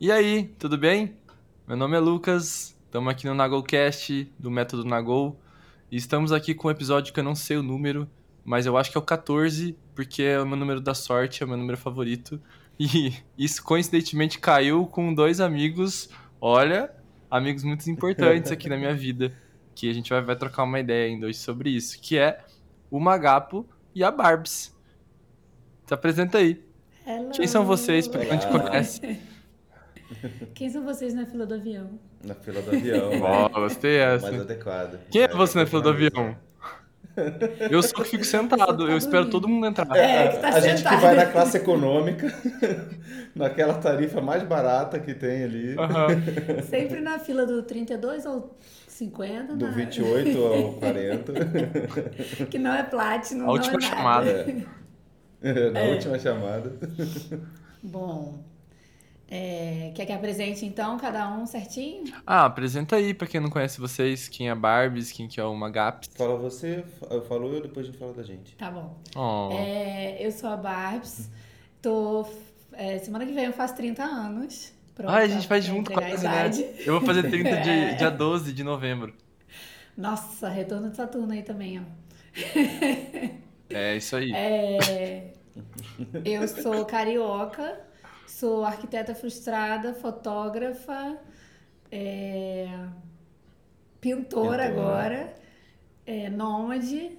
E aí, tudo bem? Meu nome é Lucas, estamos aqui no Nagolcast do Método Nagol e estamos aqui com um episódio que eu não sei o número, mas eu acho que é o 14, porque é o meu número da sorte, é o meu número favorito. E isso coincidentemente caiu com dois amigos, olha, amigos muito importantes aqui na minha vida, que a gente vai, vai trocar uma ideia ainda hoje sobre isso, que é o Magapo e a Barbs. Se apresenta aí. Hello. Quem são vocês, pra quem não te conhece? Quem são vocês na fila do avião? Na fila do avião. Ó, gostei essa. Mais adequado. Quem é você na fila do avião? Eu sou que fico sentado, eu espero todo mundo entrar. É, que tá a gente que sentado. vai na classe econômica, naquela tarifa mais barata que tem ali, Aham. Sempre na fila do 32 ao 50, do na- 28 ao 40, que não é Platinum, A não última é chamada. na É. última chamada. Bom, é, quer que apresente então cada um certinho? Ah, apresenta aí pra quem não conhece vocês, quem é Barbies, quem que é o Magaps. Fala você, eu falo eu, depois a gente fala da gente. Tá bom. Oh. É, eu sou a Barbs, tô, é, semana que vem eu faço 30 anos. Pronta Ah, a gente faz junto entregar a quase, né? idade. Eu vou fazer 30 de É. dia 12 de novembro. Nossa, retorno de Saturno aí também, ó. É isso aí. É, eu sou carioca, sou arquiteta frustrada, fotógrafa, é, pintora Pintora. agora, é, nômade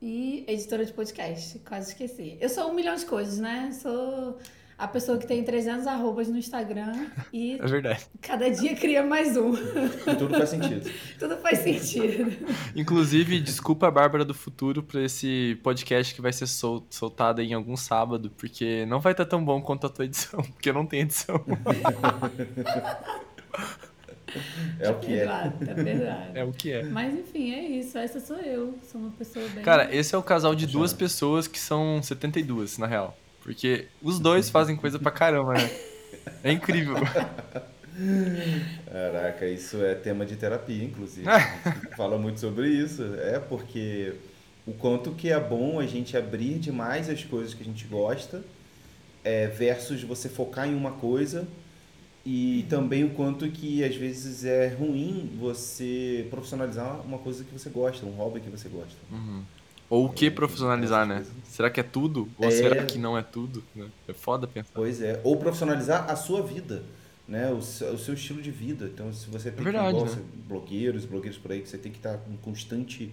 e editora de podcast. Quase esqueci. Eu sou um milhão de coisas, né? Sou a pessoa que tem 300 arrobas no Instagram e É verdade. cada dia cria mais um. E tudo faz sentido. Tudo faz sentido. Inclusive, desculpa a Bárbara do futuro por esse podcast que vai ser sol- soltado em algum sábado, porque não vai estar tão bom quanto a tua edição, porque não tem edição. É o que é. Tá perdoado. É o que é. Mas enfim, é isso. Essa sou eu. Sou uma pessoa bem. Cara, esse é o casal de duas pessoas que são 72, na real. Porque os dois fazem coisa pra caramba, né? É incrível. Caraca, isso é tema de terapia, inclusive. A gente fala muito sobre isso. É porque o quanto que é bom a gente abrir demais as coisas que a gente gosta, é, versus você focar em uma coisa, e também o quanto que às vezes é ruim você profissionalizar uma coisa que você gosta, um hobby que você gosta. Ou o que É, profissionalizar, né? Será que é tudo? Ou É. será que não é tudo? né? É foda pensar. Pois é, ou profissionalizar a sua vida, né? O seu, o seu estilo de vida. Então, se você tem verdade, que igual né? blogueiros, blogueiros por aí, que você tem que estar com constante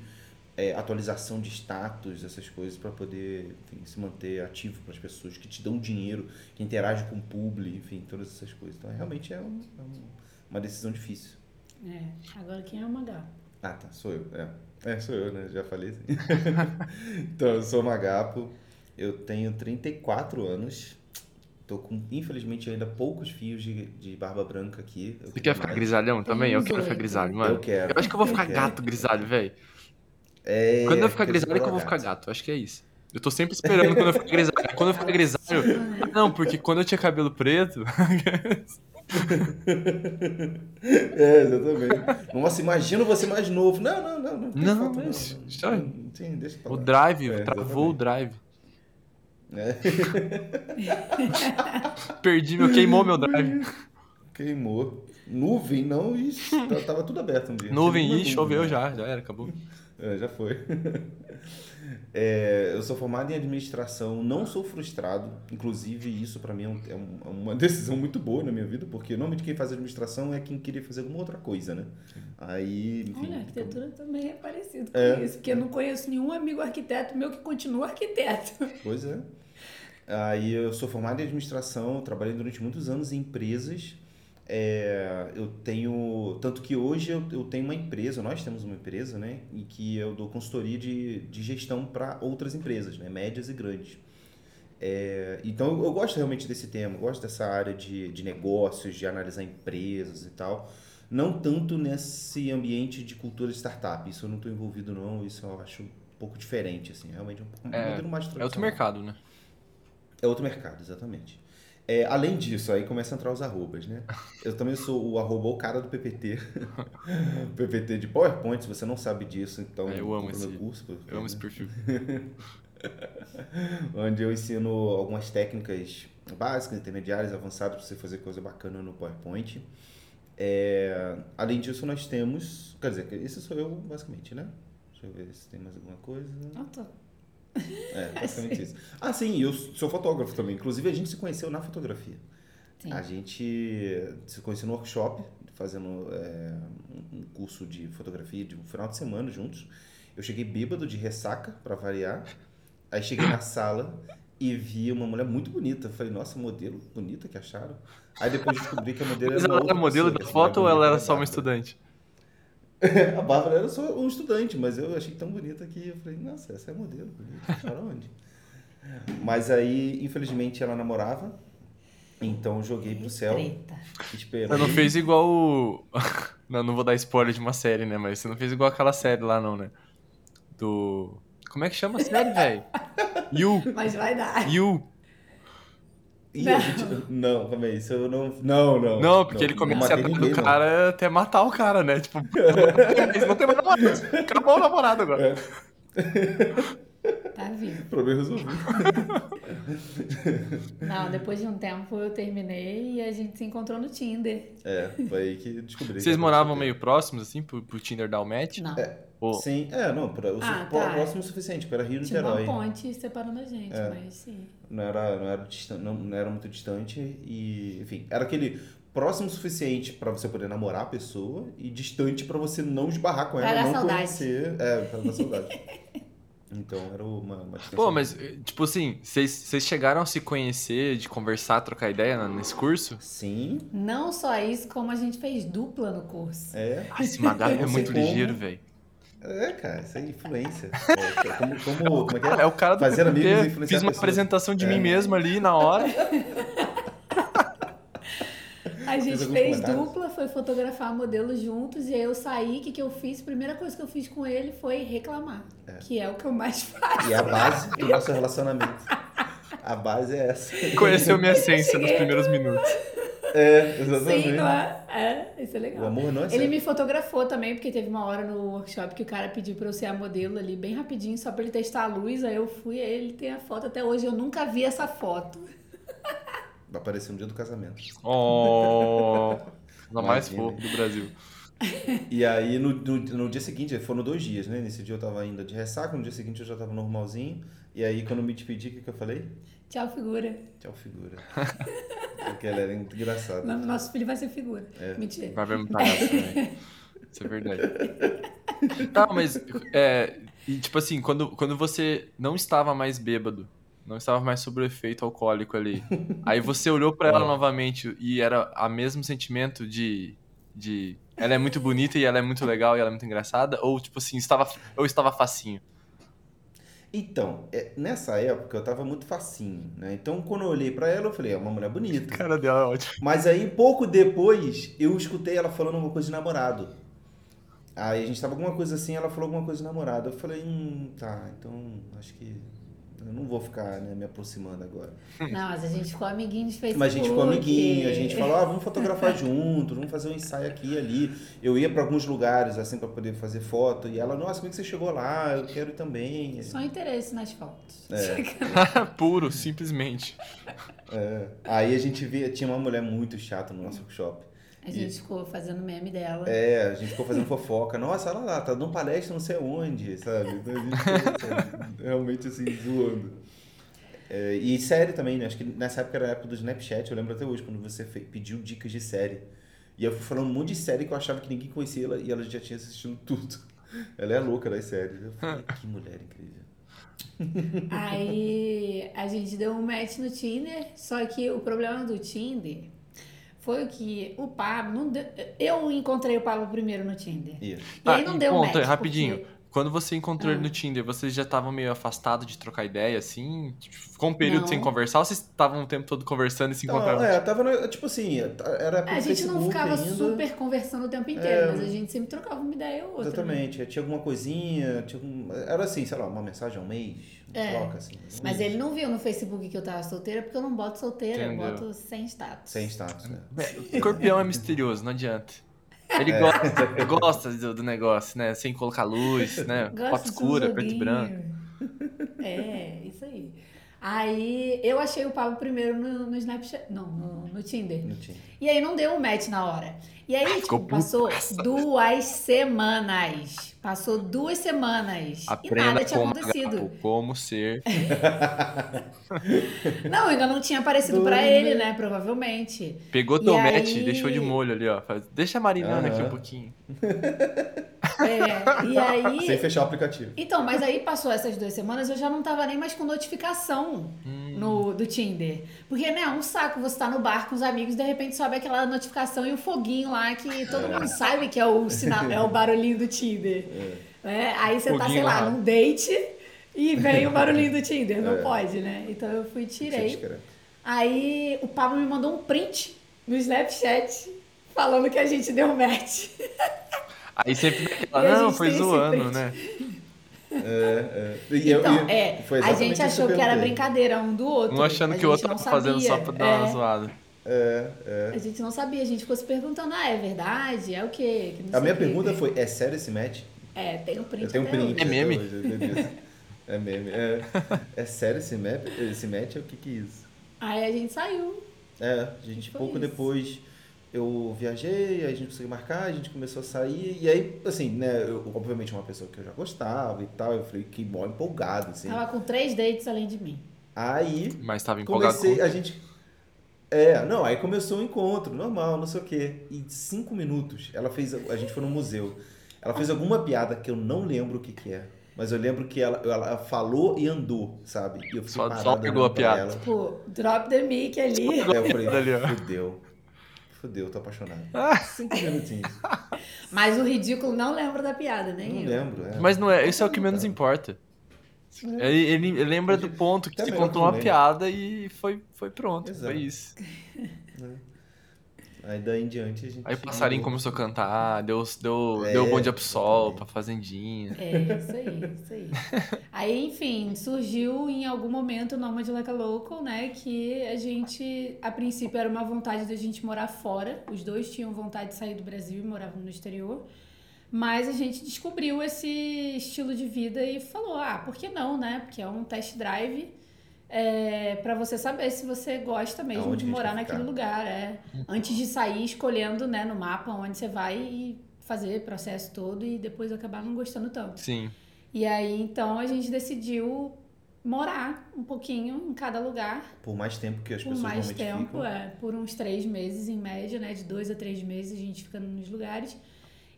é, atualização de status, essas coisas, para poder enfim, se manter ativo para as pessoas que te dão dinheiro, que interagem com o publi, enfim, todas essas coisas. Então, realmente é, um- é um- uma decisão difícil. É. Agora quem é o Magá? Ah, tá, sou eu. É, é sou eu, né? Já falei assim. então, eu sou Magapo, eu tenho 34 anos. Tô com, infelizmente, ainda poucos fios de, de barba branca aqui. Eu Você quer ficar mais. grisalhão também? Eu quero ficar grisalho, mano. Eu quero. Eu acho que eu vou ficar quero. gato grisalho, velho. É, Quando eu ficar grisalho é que eu vou ficar gato. Acho que é isso. Eu tô sempre esperando quando eu ficar grisalho. Quando eu ficar grisalho. Não, porque quando eu tinha cabelo preto. É, exatamente. Nossa, imagina você mais novo. Não, não, não. Não, Não, foto, mas não. Sim, deixa O drive, É, travou o drive. É, Perdi meu, queimou meu drive. queimou. Nuvem, não, ixi, tá- tava tudo aberto um dia. Nuvem, uma choveu né? já, já era, acabou. É, já foi. É, eu sou formado em administração, não sou frustrado. Inclusive, isso pra mim é, um- é é uma decisão muito boa na minha vida, porque normalmente quem faz administração é quem queria fazer alguma outra coisa, né? Aí, enfim. Olha, a arquitetura também é parecido com É. isso, porque eu não conheço nenhum amigo arquiteto meu que continua arquiteto. Pois é. Aí eu sou formado em administração, trabalhei durante muitos anos em empresas. É, eu tenho. Tanto que hoje eu, eu tenho uma empresa, nós temos uma empresa, né? E que eu dou consultoria de, de gestão para outras empresas, né? Médias e grandes. É, então eu, eu gosto realmente desse tema, gosto dessa área de, de negócios, de analisar empresas e tal. Não tanto nesse ambiente de cultura de startup. Isso eu não estou envolvido, não. Isso eu acho um pouco diferente, assim. Realmente é um pouco É, modelo mais É outro mercado, né? É outro mercado, exatamente. É, além disso, aí começa a entrar os arrobas, né? Eu também sou o arroba o cara do PPT. PPT de PowerPoint, se você não sabe disso, então É, eu amo esse- meu curso. porque- Eu amo esse perfil. onde eu ensino algumas técnicas básicas, intermediárias, avançadas para você fazer coisa bacana no PowerPoint. É, além disso, nós temos. Quer dizer, esse sou eu, basicamente, né? Deixa eu ver se tem mais alguma coisa. Não tô. É, basicamente isso. Ah, sim, eu sou fotógrafo também. Inclusive, a gente se conheceu na fotografia. Sim. A gente se conheceu no workshop, fazendo é, um curso de fotografia de um final de semana juntos. Eu cheguei bêbado de ressaca, para variar. Aí cheguei na sala e vi uma mulher muito bonita. Falei, nossa, modelo bonita que acharam. Aí depois descobri que a modelo Mas era ela outra era modelo da foto ou ela era só uma estudante? A Bárbara era só um estudante, mas eu achei tão bonita que eu falei, nossa, essa é modelo, bonita. Acharam onde? Mas aí, infelizmente, ela namorava. Então eu joguei pro céu, Treta. esperando. Você não fez igual o. Não, não vou dar spoiler de uma série, né? Mas você não fez igual aquela série lá, não, né? Do. Como é que chama a série, velho? You! Mas vai dar. You! E a gente... Não, calma aí, isso eu não. Não, não. Não, porque ele não começa a dar do não. cara até matar o cara, né? Tipo, eles não tem mais namorado. Acabou o namorado agora. Tá vivo. Problema resolvido. Não, depois de um tempo eu terminei e a gente se encontrou no Tinder. É, foi aí que descobri. Vocês que moravam meio próximos, assim, pro, pro Tinder dar o match? Não. Ou- Sim, é, não, pra, sou Ah, tá. próximo o suficiente, porque era Rio Tinha uma Niterói. ponte separando a gente, É. mas sim. Não era, não, era distan- não, não era muito distante e, enfim, era aquele próximo o suficiente pra você poder namorar a pessoa e distante pra você não esbarrar com Pra ela, dar não saudade. conhecer. É, pra dar saudade. Então era uma, uma distância. Pô, mas, eh, tipo assim, vocês vocês chegaram a se conhecer, de conversar, trocar ideia na- nesse curso? Sim, Não só isso, como a gente fez dupla no curso. é. Ah, esse Magali é muito como. ligeiro, velho. É, cara, isso é influência. É, como, como, como é que É é? o cara do Fazer amigos influenciar Fiz uma pessoas. apresentação de É. mim mesmo ali na hora. A gente fez dupla, foi fotografar modelo juntos, e aí eu saí, o que, que eu fiz? A primeira coisa que eu fiz com ele foi reclamar, que é o que eu mais faço. E a base do nosso relacionamento. A base é essa. Conheceu minha essência nos primeiros minutos. É, exatamente. Sim, não é? É, isso é legal. O amor não é Ele certo. me fotografou também, porque teve uma hora no workshop que o cara pediu pra eu ser a modelo ali, bem rapidinho, só pra ele testar a luz. Aí eu fui, aí ele tem a foto até hoje. Eu nunca vi essa foto. Vai aparecer no dia do casamento. Oh, a mais fofa do Brasil. E aí, no, no, no dia seguinte, foram dois dias, né? Nesse dia eu tava ainda de ressaca, no dia seguinte eu já tava normalzinho. E aí, quando eu me despedi, o que, que eu falei? Tchau, figura. Tchau, figura. Porque ela era muito engraçada. O nome do nosso filho vai ser figura. É. Mentira. Vai ver muito palhaço também. Isso é verdade. Tá, mas, é, e, tipo assim, quando, quando você não estava mais bêbado, não estava mais sob o efeito alcoólico ali, aí você olhou pra ela Ah. novamente e era o mesmo sentimento de, de ela é muito bonita e ela é muito legal e ela é muito engraçada? Ou, tipo assim, estava, ou estava facinho? Então, é, nessa época eu tava muito facinho, né? Então, quando eu olhei pra ela, eu falei, é uma mulher bonita. cara dela é ótimo. Mas aí, pouco depois, eu escutei ela falando alguma coisa de namorado. Aí a gente tava alguma coisa assim, ela falou alguma coisa de namorado. Eu falei, hum, tá, então acho que eu não vou ficar né, me aproximando agora. Não, mas a gente ficou amiguinho de Facebook. Mas a gente ficou amiguinho, a gente falou, ah, vamos fotografar junto, vamos fazer um ensaio aqui e ali. Eu ia pra alguns lugares, assim, pra poder fazer foto. E ela, nossa, como é que você chegou lá? Eu quero ir também. Só interesse nas fotos. É. Puro, simplesmente. É. Aí a gente via, tinha uma mulher muito chata no nosso workshop. A gente ficou fazendo meme dela. É, a gente ficou fazendo fofoca. Nossa, olha lá, tá dando palestra não sei onde, sabe? Então a gente ficou, sabe, realmente assim, zoando. É, e série também, né? Acho que nessa época era a época do Snapchat, eu lembro até hoje, quando você pediu dicas de série. E eu fui falando um monte de série que eu achava que ninguém conhecia ela e ela já tinha assistido tudo. Ela é louca das séries. Eu falei, que mulher incrível. Aí a gente deu um match no Tinder, só que o problema do Tinder foi que o Pablo. Não deu- eu encontrei o Pablo primeiro no Tinder. E, E Tá, aí não e deu conta, match. rapidinho. porque- Quando você encontrou ele Ah. no Tinder, vocês já estavam meio afastados de trocar ideia, assim? Tipo, ficou um período Não. sem conversar ou vocês estavam o tempo todo conversando e se Não, encontravam? é, tava, na- tipo assim, era pelo A gente não Facebook ficava ainda. super conversando o tempo inteiro, É. mas a gente sempre trocava uma ideia ou outra. né? Exatamente, tinha alguma coisinha, tinha algum- era assim, sei lá, uma mensagem ao mês, uma É. troca assim. Mas ele não viu no Facebook que eu tava solteira, porque eu não boto solteira, Entendeu. eu boto sem status. Sem status, né? É, o escorpião é misterioso, não adianta. Ele É. gosta, gosta do, do negócio, né? Sem colocar luz, né? Foto escura, preto e branco. É, isso aí. Aí eu achei o Pablo primeiro no, no Snapchat. Não, no, no Tinder. Não tinha. E aí não deu um match na hora. E aí, Ficou tipo, passou duas semanas. Passou duas semanas. e Aprenda nada tinha como, acontecido. Gapo, como ser. Não, ainda não tinha aparecido pra Doido, ele, né? Provavelmente. Pegou E teu aí- match e deixou de molho ali, ó. Deixa marinando aqui Aham. um pouquinho. É, e aí. Sem fechar o aplicativo. Então, mas aí passou essas duas semanas, eu já não tava nem mais com notificação Hum. No, do Tinder. Porque, né, é um saco você tá no bar com os amigos, de repente sobe aquela notificação e o foguinho lá que todo mundo sabe que é o sinal, é o barulhinho do Tinder. né? Aí você tá, sei Foguinho lá, lá. num date e vem o barulhinho do Tinder. Não É. pode, né? Então eu fui e tirei. Aí o Pablo me mandou um print no Snapchat falando que a gente deu match. Aí sempre fala, a não, gente foi zoando, né? É, é. E eu- Então, e é, foi a gente achou eu que era brincadeira um do outro. Um achando A que o outro gente tava não fazendo só sabia. pra dar uma É, zoada. É, é. A gente não sabia, a gente ficou se perguntando, ah, é verdade? É o quê? A minha quê. pergunta foi: é sério esse match? É, tem um print Eu tenho um até print. É meme? É meme. É, é sério esse map? Esse match? O que que é isso? Aí a gente saiu. É, a gente, pouco isso. depois eu viajei, aí a gente conseguiu marcar, a gente começou a sair, e aí, assim, né, eu, obviamente uma pessoa que eu já gostava e tal, eu falei que mó empolgado, assim. Tava com três dates além de mim. Aí Mas tava empolgado comecei, com... a gente. É, não, aí começou o encontro, normal, não sei o quê. E em cinco minutos, ela fez. A gente foi no museu. Ela fez alguma piada que eu não lembro o que, que é. Mas eu lembro que ela, ela falou e andou, sabe? E eu fiquei Só- só pegou a piada. ela. Tipo, drop the mic ali. Aí eu falei, fudeu. Fudeu, tô apaixonado. Cinco minutinhos. Mas o ridículo não lembra da piada, nem Não eu. lembro. É. Mas não é, isso é o que menos importa. Ele, ele- ele lembra do ponto que Até você melhor contou uma piada e foi, foi pronto. Exato. Foi isso. Aí daí em diante a gente. Aí o passarinho mudou. começou a cantar, deu, deu, É, deu bom dia pro sol, exatamente. pra fazendinha. É, isso aí, isso aí. Aí, enfim, surgiu em algum momento o Nomad Like a Local, né? Que a gente, a princípio, era uma vontade da gente morar fora. Os dois tinham vontade de sair do Brasil e moravam no exterior. Mas a gente descobriu esse estilo de vida e falou: ah, por que não, né? Porque é um test drive é, para você saber se você gosta mesmo Aonde de morar naquele lugar. É. Antes de sair escolhendo né, no mapa onde você vai e fazer o processo todo e depois acabar não gostando tanto. Sim. E aí, então, a gente decidiu morar um pouquinho em cada lugar Por mais tempo que as por pessoas mais tempo, ficam. é, por uns três meses em média, né? De dois a três meses a gente fica nos lugares.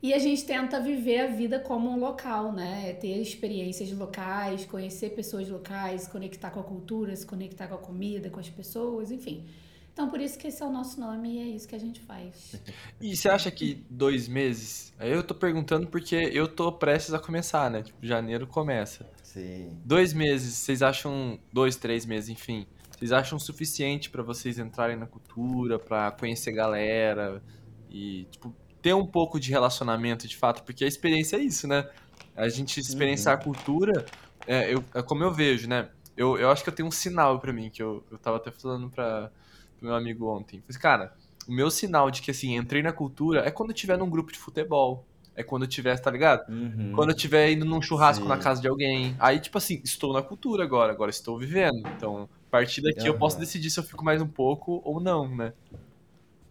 E a gente tenta viver a vida como um local, né? Ter experiências locais, conhecer pessoas locais, se conectar com a cultura, se conectar com a comida, com as pessoas, enfim. Então, por isso que esse é o nosso nome e é isso que a gente faz. E você acha que dois meses? Aí eu tô perguntando porque eu tô prestes a começar, né? Tipo, janeiro começa. Sim. Dois meses, vocês acham. Dois, três meses, enfim. Vocês acham suficiente pra vocês entrarem na cultura, pra conhecer galera e, tipo, ter um pouco de relacionamento de fato? Porque a experiência é isso, né? A gente experienciar a cultura, é, eu, é como eu vejo, né? Eu, eu acho que eu tenho um sinal pra mim, que eu, eu tava até falando pra, pro meu amigo ontem. Falei, cara, o meu sinal de que, assim, entrei na cultura é quando eu tiver num grupo de futebol. É quando eu tiver, tá ligado? Uhum. Quando eu estiver indo num churrasco Sim. na casa de alguém. Aí, tipo assim, estou na cultura agora, agora estou vivendo. Então, a partir daqui eu Aham. posso decidir se eu fico mais um pouco ou não, né?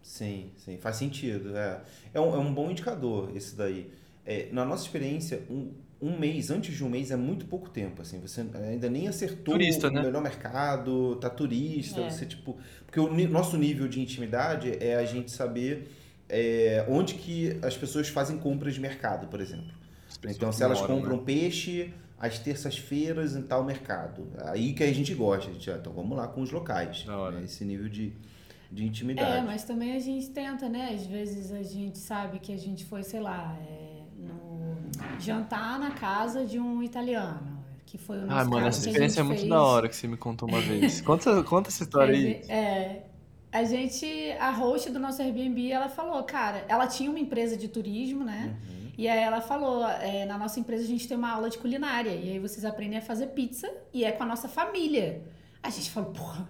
Sim, sim, faz sentido. É, é, um, é um bom indicador esse daí. É, na nossa experiência, um, um mês, antes de um mês, é muito pouco tempo. Assim, você ainda nem acertou Turista, o né? melhor mercado, tá turista, É. você tipo. Porque o nosso nível de intimidade é a gente saber é, onde que as pessoas fazem compras de mercado, por exemplo. Então, se elas moram, compram né? peixe às terças-feiras em tal mercado, aí que a gente gosta. A gente, ah, então vamos lá com os locais. Né? Esse nível de, de É, intimidade. mas também a gente tenta, né? Às vezes a gente sabe que a gente foi, sei lá, é, no jantar na casa de um italiano. Que foi o nosso Ah, mano, caso, essa experiência é muito fez. da hora que você me contou uma vez. Conta, conta essa história aí. É, a gente, a host do nosso Airbnb, ela falou, cara, ela tinha uma empresa de turismo, né? Uhum. E aí ela falou, é, na nossa empresa a gente tem uma aula de culinária. E aí vocês aprendem a fazer pizza e é com a nossa família. A gente falou, porra,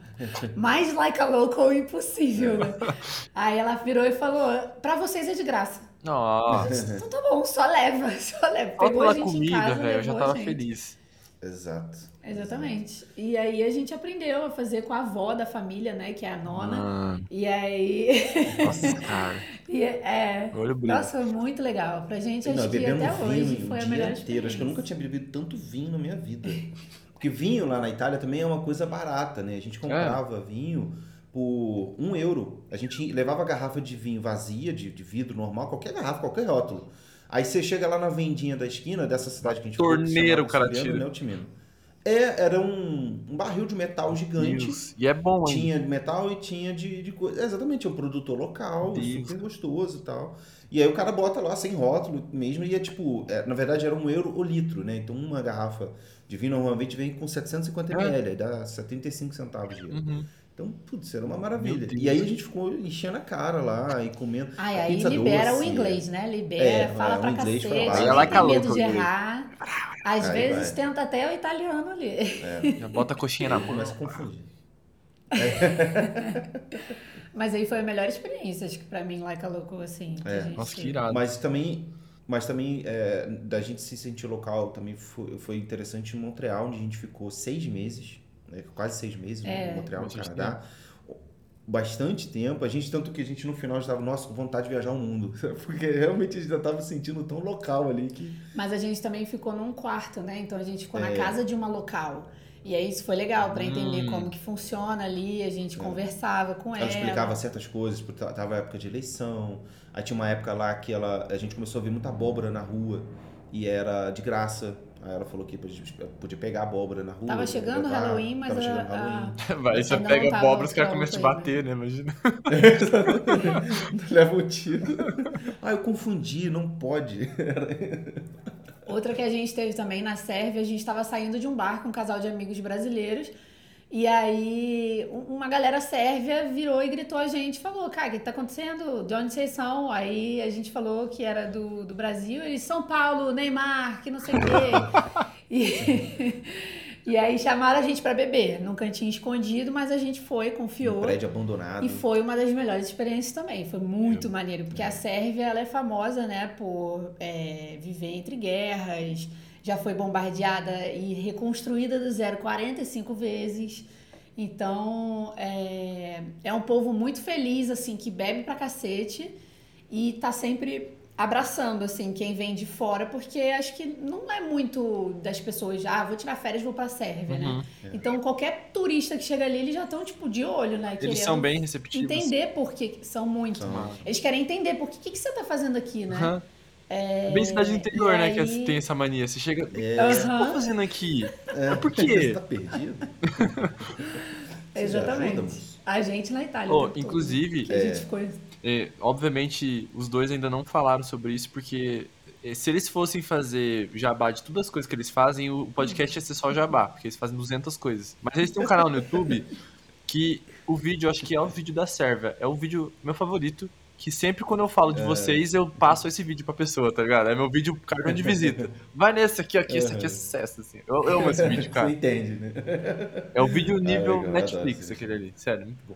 mais like a local impossível, né? Aí ela virou e falou, pra vocês é de graça. Nossa. Então tá bom, só leva, só leva. Pegou a gente em comida, casa, velho, eu já tava gente. feliz. Exato. Exatamente. E aí a gente aprendeu a fazer com a avó da família, né? Que é a nona. Mano, E aí. nossa, cara. e é. Olho brilho. Nossa, foi muito legal. Pra gente, acho Não, que até hoje o foi a dia melhor inteiro. Acho que eu nunca tinha bebido tanto vinho na minha vida. Porque vinho lá na Itália também é uma coisa barata, né? A gente comprava vinho por um euro. A gente levava a garrafa de vinho vazia, de, de vidro normal, qualquer garrafa, qualquer rótulo. Aí você chega lá na vendinha da esquina dessa cidade que a gente Torneira chamava o cara tira. né? É, era um, um barril de metal gigante. Deus. E é bom, hein? Tinha de metal e tinha de, de coisa. É, exatamente, é um produtor local, Isso. super gostoso e tal. E aí o cara bota lá sem rótulo mesmo, e é tipo, é, na verdade era um euro o litro, né? Então uma garrafa de vinho normalmente vem com 750 É. ml, aí dá 75 centavos de euro. Uhum. Então, putz, era uma maravilha. E aí a gente ficou enchendo a cara lá e comendo. Ai, aí pizza libera doce. o inglês, né? Libera, É, fala é, pra inglês cacete, fala lá. tem medo de errar. Às Aí vezes vai. tenta até o italiano ali. Já bota a coxinha na mão. começa a confundir. Mas aí foi a melhor experiência, acho que pra mim, Like a Loco, assim. que É. gente Nossa, que irado. Mas também, mas também é, da gente se sentir local também foi, foi interessante em Montreal, onde a gente ficou seis meses, né, quase seis meses É. em Montreal, no Bastante Canadá. Bastante tempo, a gente, tanto que a gente no final estava, nossa, com vontade de viajar o mundo. Porque realmente a gente já estava se sentindo tão local ali que. Mas a gente também ficou num quarto, né? Então a gente ficou na É. casa de uma local. E aí isso foi legal pra entender Hum. como que funciona ali, a gente conversava com É. Ela ela. explicava certas coisas, porque ta- tava a época de eleição. Aí tinha uma época lá que ela, a gente começou a ver muita abóbora na rua e era de graça. Aí ela falou que podia podia pegar abóbora na rua. Tava chegando o levar. Halloween, mas Tava a- chegando a- Halloween. Vai, você pega abóbora, os caras começam a ainda. bater, né? Imagina. Leva um tiro. Ah, eu confundi, não pode. Outra que a gente teve também na Sérvia, a gente estava saindo de um bar com um casal de amigos brasileiros. E aí, um- uma galera sérvia virou e gritou a gente, falou, cara, o que tá acontecendo? De onde vocês são? Aí a gente falou que era do, do Brasil, eles, São Paulo, Neymar, que não sei o quê. e, e aí chamaram a gente pra beber, num cantinho escondido, mas a gente foi, Um confiou. prédio abandonado. E foi uma das melhores experiências também. Foi muito maneiro, porque a Sérvia ela é famosa, né, por é, viver entre guerras. Já foi bombardeada e reconstruída do zero 45 vezes. Então, é, é um povo muito feliz, assim, que bebe pra cacete e tá sempre abraçando, assim, quem vem de fora, porque acho que não é muito das pessoas, ah, vou tirar férias, vou pra Sérvia, né? Uhum. Então, qualquer turista que chega ali, eles já estão, tipo, de olho, né? Eles são bem receptivos. entender por que são muito. São. Eles querem entender por que, que, que você tá fazendo aqui, né? Aham. Bem cidade do interior, e né? Que aí- tem essa mania. Você chega. O que É. você tá fazendo aqui? É. Por quê? Você tá perdido? Exatamente. A gente na Itália. Oh, inclusive, Que a gente ficou. É, obviamente, os dois ainda não falaram sobre isso, porque é, se eles fossem fazer jabá de todas as coisas que eles fazem, o podcast ia ser só jabá, porque eles fazem 200 coisas. Mas eles têm um canal no YouTube que o vídeo, acho que é o vídeo da Sérvia, é o vídeo meu favorito, que sempre quando eu falo de vocês, eu passo esse vídeo pra pessoa, tá ligado? É meu vídeo cartão de visita. Vai nesse aqui, aqui, esse aqui é sucesso, assim. Eu, eu amo esse vídeo, cara. Você entende, né? É o vídeo nível legal, eu adoro Netflix, aquele ali. Sério, muito bom.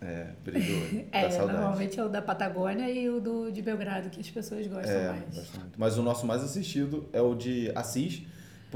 É, brilhou. É, saudade. normalmente é o da Patagônia e o do, de Belgrado, que as pessoas gostam É, mais. muito. Mas o nosso mais assistido é o de Assis.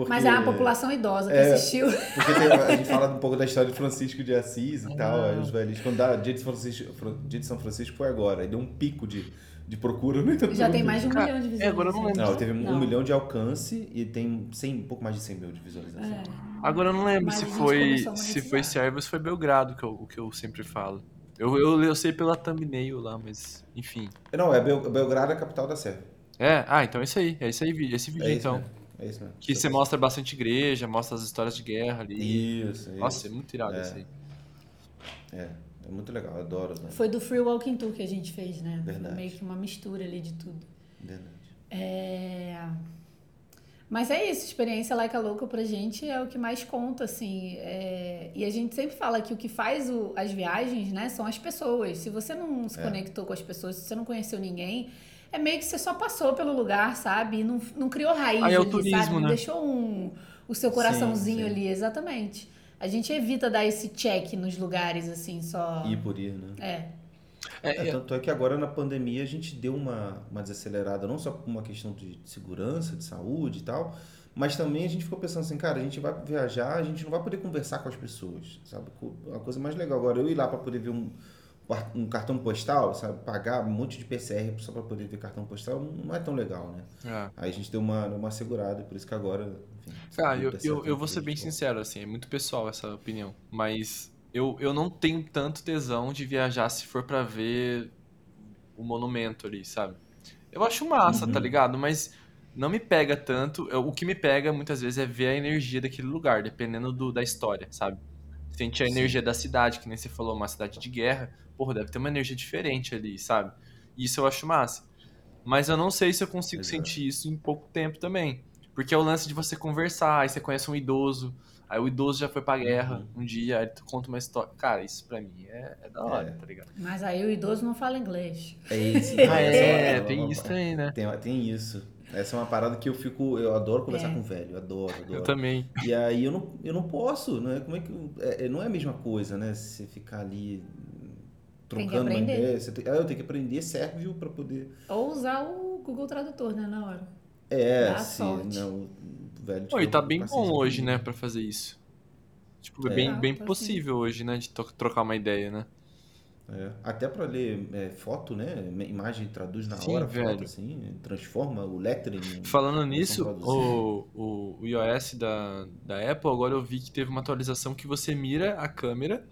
Porque... Mas é uma população idosa que É. assistiu. Porque tem- a gente fala um pouco da história de Francisco de Assis e tal, Ah. aí os velhos. Quando dá dia de, Francisco, Fran- dia de São Francisco foi agora, aí deu um pico de, de procura no YouTube. Já tem mais de um Cara, milhão de é, visualizações. agora eu não lembro. Não, teve um Não. milhão de alcance e tem 100, um pouco mais de 100 mil de visualização. É. Agora eu não lembro Mas se a foi a se foi Sérvia ou se foi Belgrado, que eu, o que eu sempre falo. Eu, eu, eu sei pela thumbnail lá, mas enfim. Não, é Bel- Belgrado é a capital da Sérvia. É, ah, então é isso aí. É isso aí, esse vídeo É então. mesmo. É isso mesmo. Que você mostra bastante igreja, mostra as histórias de guerra ali. Isso, isso. Nossa, é muito irado É. isso aí. É, é muito legal, eu adoro. Né? Foi do Free Walking Tour que a gente fez, né? Foi Verdade. meio que uma mistura ali de tudo. Verdade. É... Mas é isso, experiência Like a Louca pra gente é o que mais conta, assim. é, E a gente sempre fala que o que faz o- as viagens, né, são as pessoas. Se você não se É. conectou com as pessoas, se você não conheceu ninguém, é meio que você só passou pelo lugar, sabe? E não, não criou raiz Aí é o ali, turismo, sabe? Não né? deixou um, o seu coraçãozinho sim. ali, exatamente. A gente evita dar esse check nos lugares, assim, só... Ir por ir, né? É, É, É, tanto é que agora na pandemia a gente deu uma, uma desacelerada, não só por uma questão de segurança, de saúde e tal, Mas também a gente ficou pensando assim, cara, a gente vai viajar, a gente não vai poder conversar com as pessoas, sabe? A coisa mais legal agora, eu ir lá para poder ver um, um cartão postal, sabe? Pagar um monte de PCR só para poder ver cartão postal não é tão legal, né? É. Aí a gente deu uma, uma segurada, por isso que agora. Enfim, ah, eu, eu, eu vou ser bem sincero, assim, é muito pessoal essa opinião, mas eu, eu não tenho tanto tesão de viajar se for para ver o monumento ali, sabe? Eu acho massa, tá uhum. tá ligado? Mas não me pega tanto. O que me pega muitas vezes é ver a energia daquele lugar, dependendo do, da história, sabe? Sente a Sim. energia da cidade, que nem você falou, uma cidade de guerra. Porra, deve ter uma energia diferente ali, sabe? Isso eu acho massa. Mas eu não sei se eu consigo Exato. sentir isso em pouco tempo também. Porque é o lance de você conversar, aí você conhece um idoso, aí o idoso já foi pra guerra uhum. um dia, aí tu conta uma história. Cara, isso pra mim é, é da hora, é. tá ligado? Mas aí o idoso não fala inglês. É isso. ah, é, é, tem isso também, né? Tem, tem isso. Essa é uma parada que eu fico. Eu adoro conversar é. com velho, adoro, adoro. Eu também. E aí eu não, eu não posso, né? Como é que. É, é não é a mesma coisa, né? Você ficar ali trocando uma ideia. Você tem, ah, eu tenho que aprender sérvio para poder. Ou usar o Google Tradutor, né, na hora. É, Dá sim. Não, velho. Oh, e tá bem bom hoje, né, para fazer isso. Tipo, é bem, bem tá possível assim. hoje, né, de trocar uma ideia, né? É, até para ler é, foto, né? Imagem traduz na Sim, hora, velho. foto, assim, transforma o lettering. Falando nisso, o, o, o iOS da, da Apple, agora eu vi que teve uma atualização que você mira a câmera,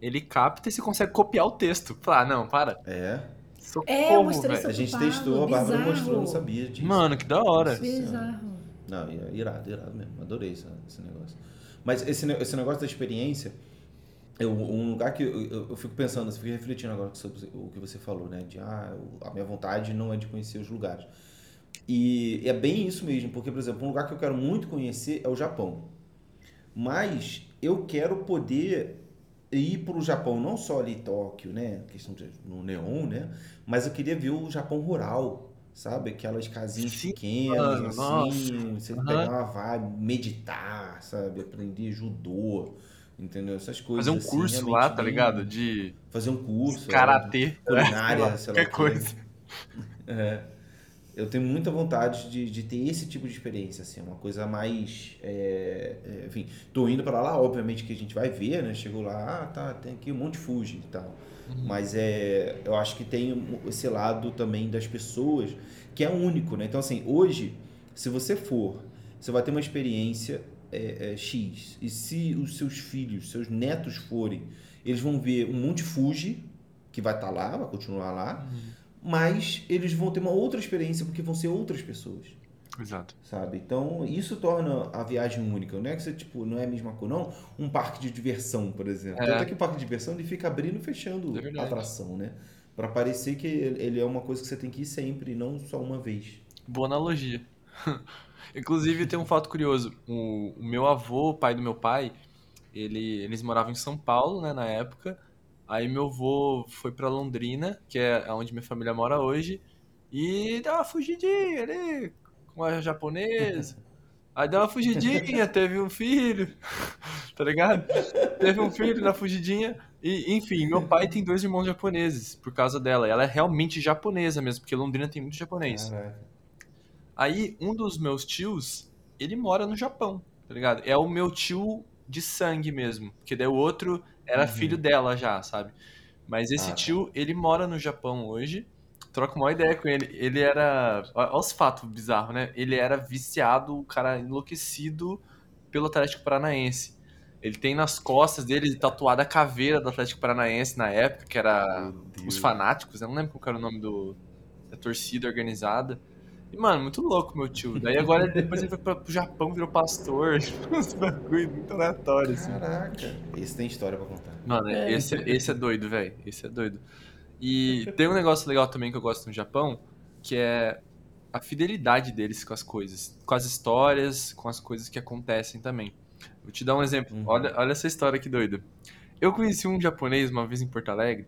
ele capta e você consegue copiar o texto. Falar, ah, não, para. É. Socorro, é, eu mostrei A gente testou, a Bárbara mostrou, não sabia disso. Mano, que da hora. Bizarro. Não, irado, irado mesmo. Adorei esse, esse negócio. Mas esse, esse negócio da experiência eu, um lugar que eu, eu, eu, fico pensando, eu fico refletindo agora sobre o que você falou, né? De ah, a minha vontade não é de conhecer os lugares. E é bem isso mesmo, porque, por exemplo, um lugar que eu quero muito conhecer é o Japão. Mas eu quero poder ir para o Japão, não só ali Tóquio, né? Questão de, no neon, né? Mas eu queria ver o Japão rural, sabe? Aquelas casinhas Sim, pequenas, mano, assim. Nossa. Você uhum. pegar uma vibe, meditar, sabe? Aprender judô entendeu? Essas coisas. Fazer um assim, curso lá, tá ligado? De. Fazer um curso. Karatê. Culinária, é, sei lá. Qualquer coisa. É. Eu tenho muita vontade de, de ter esse tipo de experiência, assim, uma coisa mais. É, é, enfim, tô indo para lá, obviamente que a gente vai ver, né? Chegou lá, ah, tá, tem aqui um monte de Fuji e tal. Uhum. Mas é, eu acho que tem esse lado também das pessoas que é único, né? Então, assim, hoje, se você for, você vai ter uma experiência é, é, X. E se os seus filhos, seus netos forem, eles vão ver um Monte Fuji, que vai estar tá lá, vai continuar lá, uhum. Mas eles vão ter uma outra experiência porque vão ser outras pessoas. Exato. Sabe? Então, isso torna a viagem única. Não é que você, tipo, não é a mesma coisa, não. Um parque de diversão, por exemplo. É. Tanto é que o parque de diversão ele fica abrindo e fechando é a atração, né? Para parecer que ele é uma coisa que você tem que ir sempre, não só uma vez. Boa analogia. Inclusive, tem um fato curioso. O, o, meu avô, o pai do meu pai, ele, eles moravam em São Paulo, né, na época. Aí meu avô foi para Londrina, que é onde minha família mora hoje, e deu uma fugidinha ali com a japonesa. Aí deu uma fugidinha, teve um filho, tá ligado? Teve um filho na fugidinha. E, enfim, meu pai tem dois irmãos japoneses por causa dela. Ela é realmente japonesa mesmo, porque Londrina tem muito japonês. Caraca. Aí, um dos meus tios, ele mora no Japão, tá ligado? É o meu tio de sangue mesmo. Porque daí o outro era uhum. filho dela já, sabe? Mas esse ah, tio, ele mora no Japão hoje. Troca uma ideia com ele. Ele era. Olha os fatos bizarros, né? Ele era viciado, o cara enlouquecido pelo Atlético Paranaense. Ele tem nas costas dele tatuada a caveira do Atlético Paranaense na época, que era os fanáticos. Eu não lembro qual era o nome do, da torcida organizada. E, mano, muito louco, meu tio. Daí agora, depois ele foi pra, pro Japão, virou pastor. Uns bagulho muito aleatório, assim. Caraca. Esse tem história pra contar. Mano, é. esse, esse é doido, velho. Esse é doido. E tem um negócio legal também que eu gosto no Japão, que é a fidelidade deles com as coisas. Com as histórias, com as coisas que acontecem também. Vou te dar um exemplo. Uhum. Olha, olha essa história que doida. Eu conheci um japonês uma vez em Porto Alegre,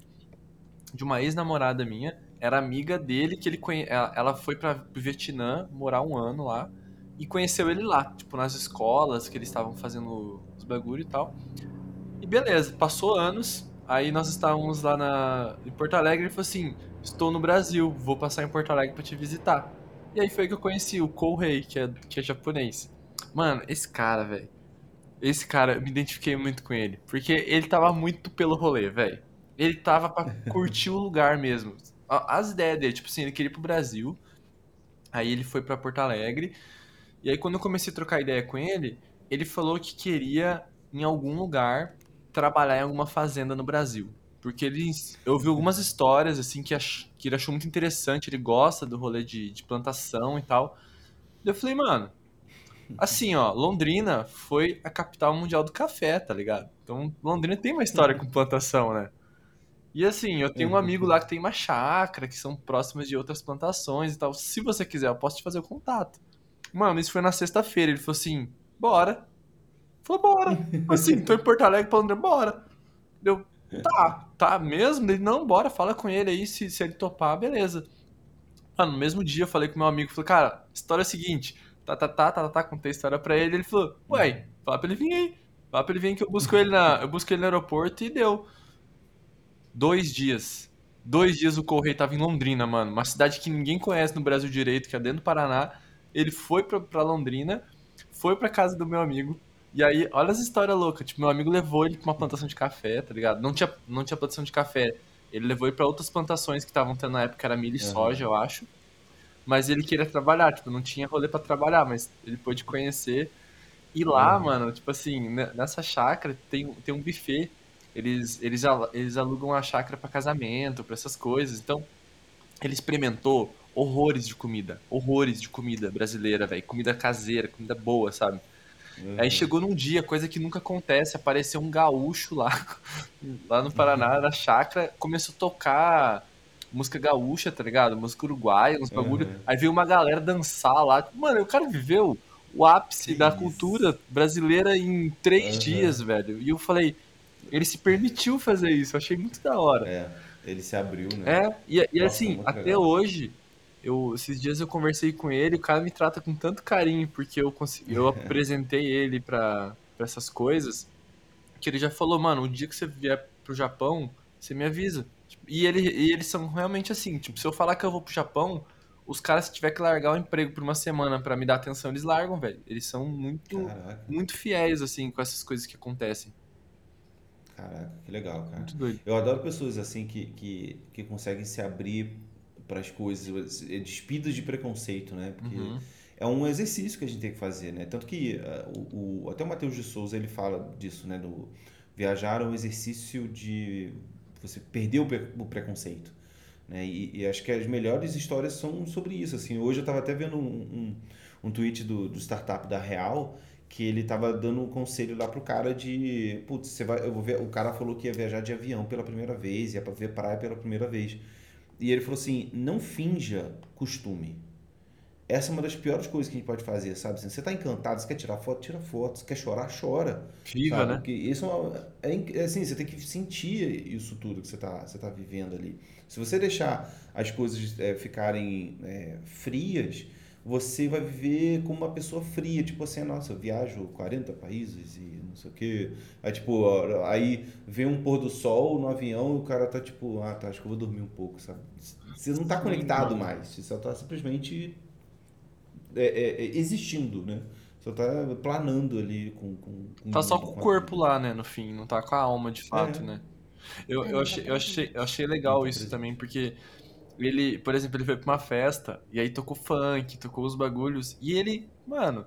de uma ex-namorada minha, era amiga dele, que ele conhe... ela foi para Vietnã morar um ano lá e conheceu ele lá, tipo, nas escolas que eles estavam fazendo os bagulho e tal. E beleza, passou anos, aí nós estávamos lá na... em Porto Alegre e ele falou assim: Estou no Brasil, vou passar em Porto Alegre para te visitar. E aí foi que eu conheci o Kourei, que é, que é japonês. Mano, esse cara, velho. Esse cara, eu me identifiquei muito com ele. Porque ele tava muito pelo rolê, velho. Ele tava pra curtir o lugar mesmo. As ideias dele, tipo assim, ele queria ir pro Brasil. Aí ele foi pra Porto Alegre. E aí quando eu comecei a trocar ideia com ele, ele falou que queria, em algum lugar, trabalhar em alguma fazenda no Brasil. Porque ele, eu vi algumas histórias, assim, que, ach, que ele achou muito interessante. Ele gosta do rolê de, de plantação e tal. Eu falei, mano, assim, ó, Londrina foi a capital mundial do café, tá ligado? Então, Londrina tem uma história com plantação, né? E assim, eu tenho um amigo lá que tem uma chácara, que são próximas de outras plantações e tal. Se você quiser, eu posso te fazer o contato. Mano, isso foi na sexta-feira. Ele falou assim: bora. Falou, bora. Assim, tô em Porto Alegre pra Londrina, bora. Eu, tá, tá mesmo? Ele, não, bora, fala com ele aí, se, se ele topar, beleza. Mano, no mesmo dia eu falei com meu amigo, falei, cara, história é a seguinte, tá, tá, tá, tá, tá, contei a história pra ele, ele falou, ué, fala pra ele vir aí, fala pra ele vir que eu busco ele na, eu busco ele no aeroporto e deu. Dois dias. Dois dias o Correio tava em Londrina, mano. Uma cidade que ninguém conhece no Brasil direito, que é dentro do Paraná. Ele foi pra, pra Londrina, foi pra casa do meu amigo. E aí, olha as histórias loucas. Tipo, meu amigo levou ele pra uma plantação de café, tá ligado? Não tinha, não tinha plantação de café. Ele levou ele pra outras plantações que estavam tendo na época, era milho e uhum. soja, eu acho. Mas ele queria trabalhar, tipo, não tinha rolê pra trabalhar, mas ele pôde conhecer. E lá, uhum. mano, tipo assim, nessa chácara tem, tem um buffet eles, eles, eles alugam a chácara para casamento, para essas coisas. Então, ele experimentou horrores de comida, horrores de comida brasileira, velho, comida caseira, comida boa, sabe? Uhum. Aí chegou num dia, coisa que nunca acontece, apareceu um gaúcho lá, lá no Paraná, uhum. na chácara, começou a tocar música gaúcha, tá ligado? Música uruguaia, uns bagulho. Uhum. Aí veio uma galera dançar lá. Mano, o cara viveu o ápice que da isso. cultura brasileira em três dias, velho. E eu falei, ele se permitiu fazer isso, eu achei muito da hora. É, ele se abriu, né? É, e, e assim, até legal. hoje, eu, esses dias eu conversei com ele, o cara me trata com tanto carinho, porque eu, consegui, eu apresentei ele para essas coisas, que ele já falou, mano, o dia que você vier pro Japão, você me avisa. E, ele, e eles são realmente assim, tipo, se eu falar que eu vou pro Japão, os caras, se tiver que largar o emprego por uma semana para me dar atenção, eles largam, velho. Eles são muito, muito fiéis, assim, com essas coisas que acontecem. Caraca, que legal, cara. Muito doido. Eu adoro pessoas assim que, que, que conseguem se abrir para as coisas, despidas de preconceito, né? Porque uhum. é um exercício que a gente tem que fazer, né? Tanto que uh, o, o, até o Matheus de Souza ele fala disso, né? Do viajar é um exercício de você perder o, o preconceito. Né? E, e, acho que as melhores histórias são sobre isso. Assim, hoje eu estava até vendo um, um, um tweet do, do startup da Real que ele tava dando um conselho lá pro cara de, putz, você vai, eu vou ver, o cara falou que ia viajar de avião pela primeira vez, ia para ver praia pela primeira vez. E ele falou assim: "Não finja costume. Essa é uma das piores coisas que a gente pode fazer, sabe? Assim, você tá encantado, você quer tirar foto, tira foto, você quer chorar, chora. Viva, sabe? né? Porque isso é, é, é, assim, você tem que sentir isso tudo que você tá, você tá vivendo ali. Se você deixar as coisas é, ficarem é, frias, você vai viver como uma pessoa fria, tipo assim, nossa, eu viajo 40 países e não sei o quê. Aí, tipo, aí vem um pôr do sol no avião e o cara tá tipo, ah, tá, acho que eu vou dormir um pouco, sabe? Você não tá conectado mais, você só tá simplesmente é, é, é existindo, né? Só tá planando ali com. com, com tá só com o corpo lá, né, no fim, não tá com a alma de fato, é. né? Eu, eu, achei, eu, achei, eu achei legal isso também, porque ele, por exemplo, ele foi pra uma festa e aí tocou funk, tocou os bagulhos. E ele, mano,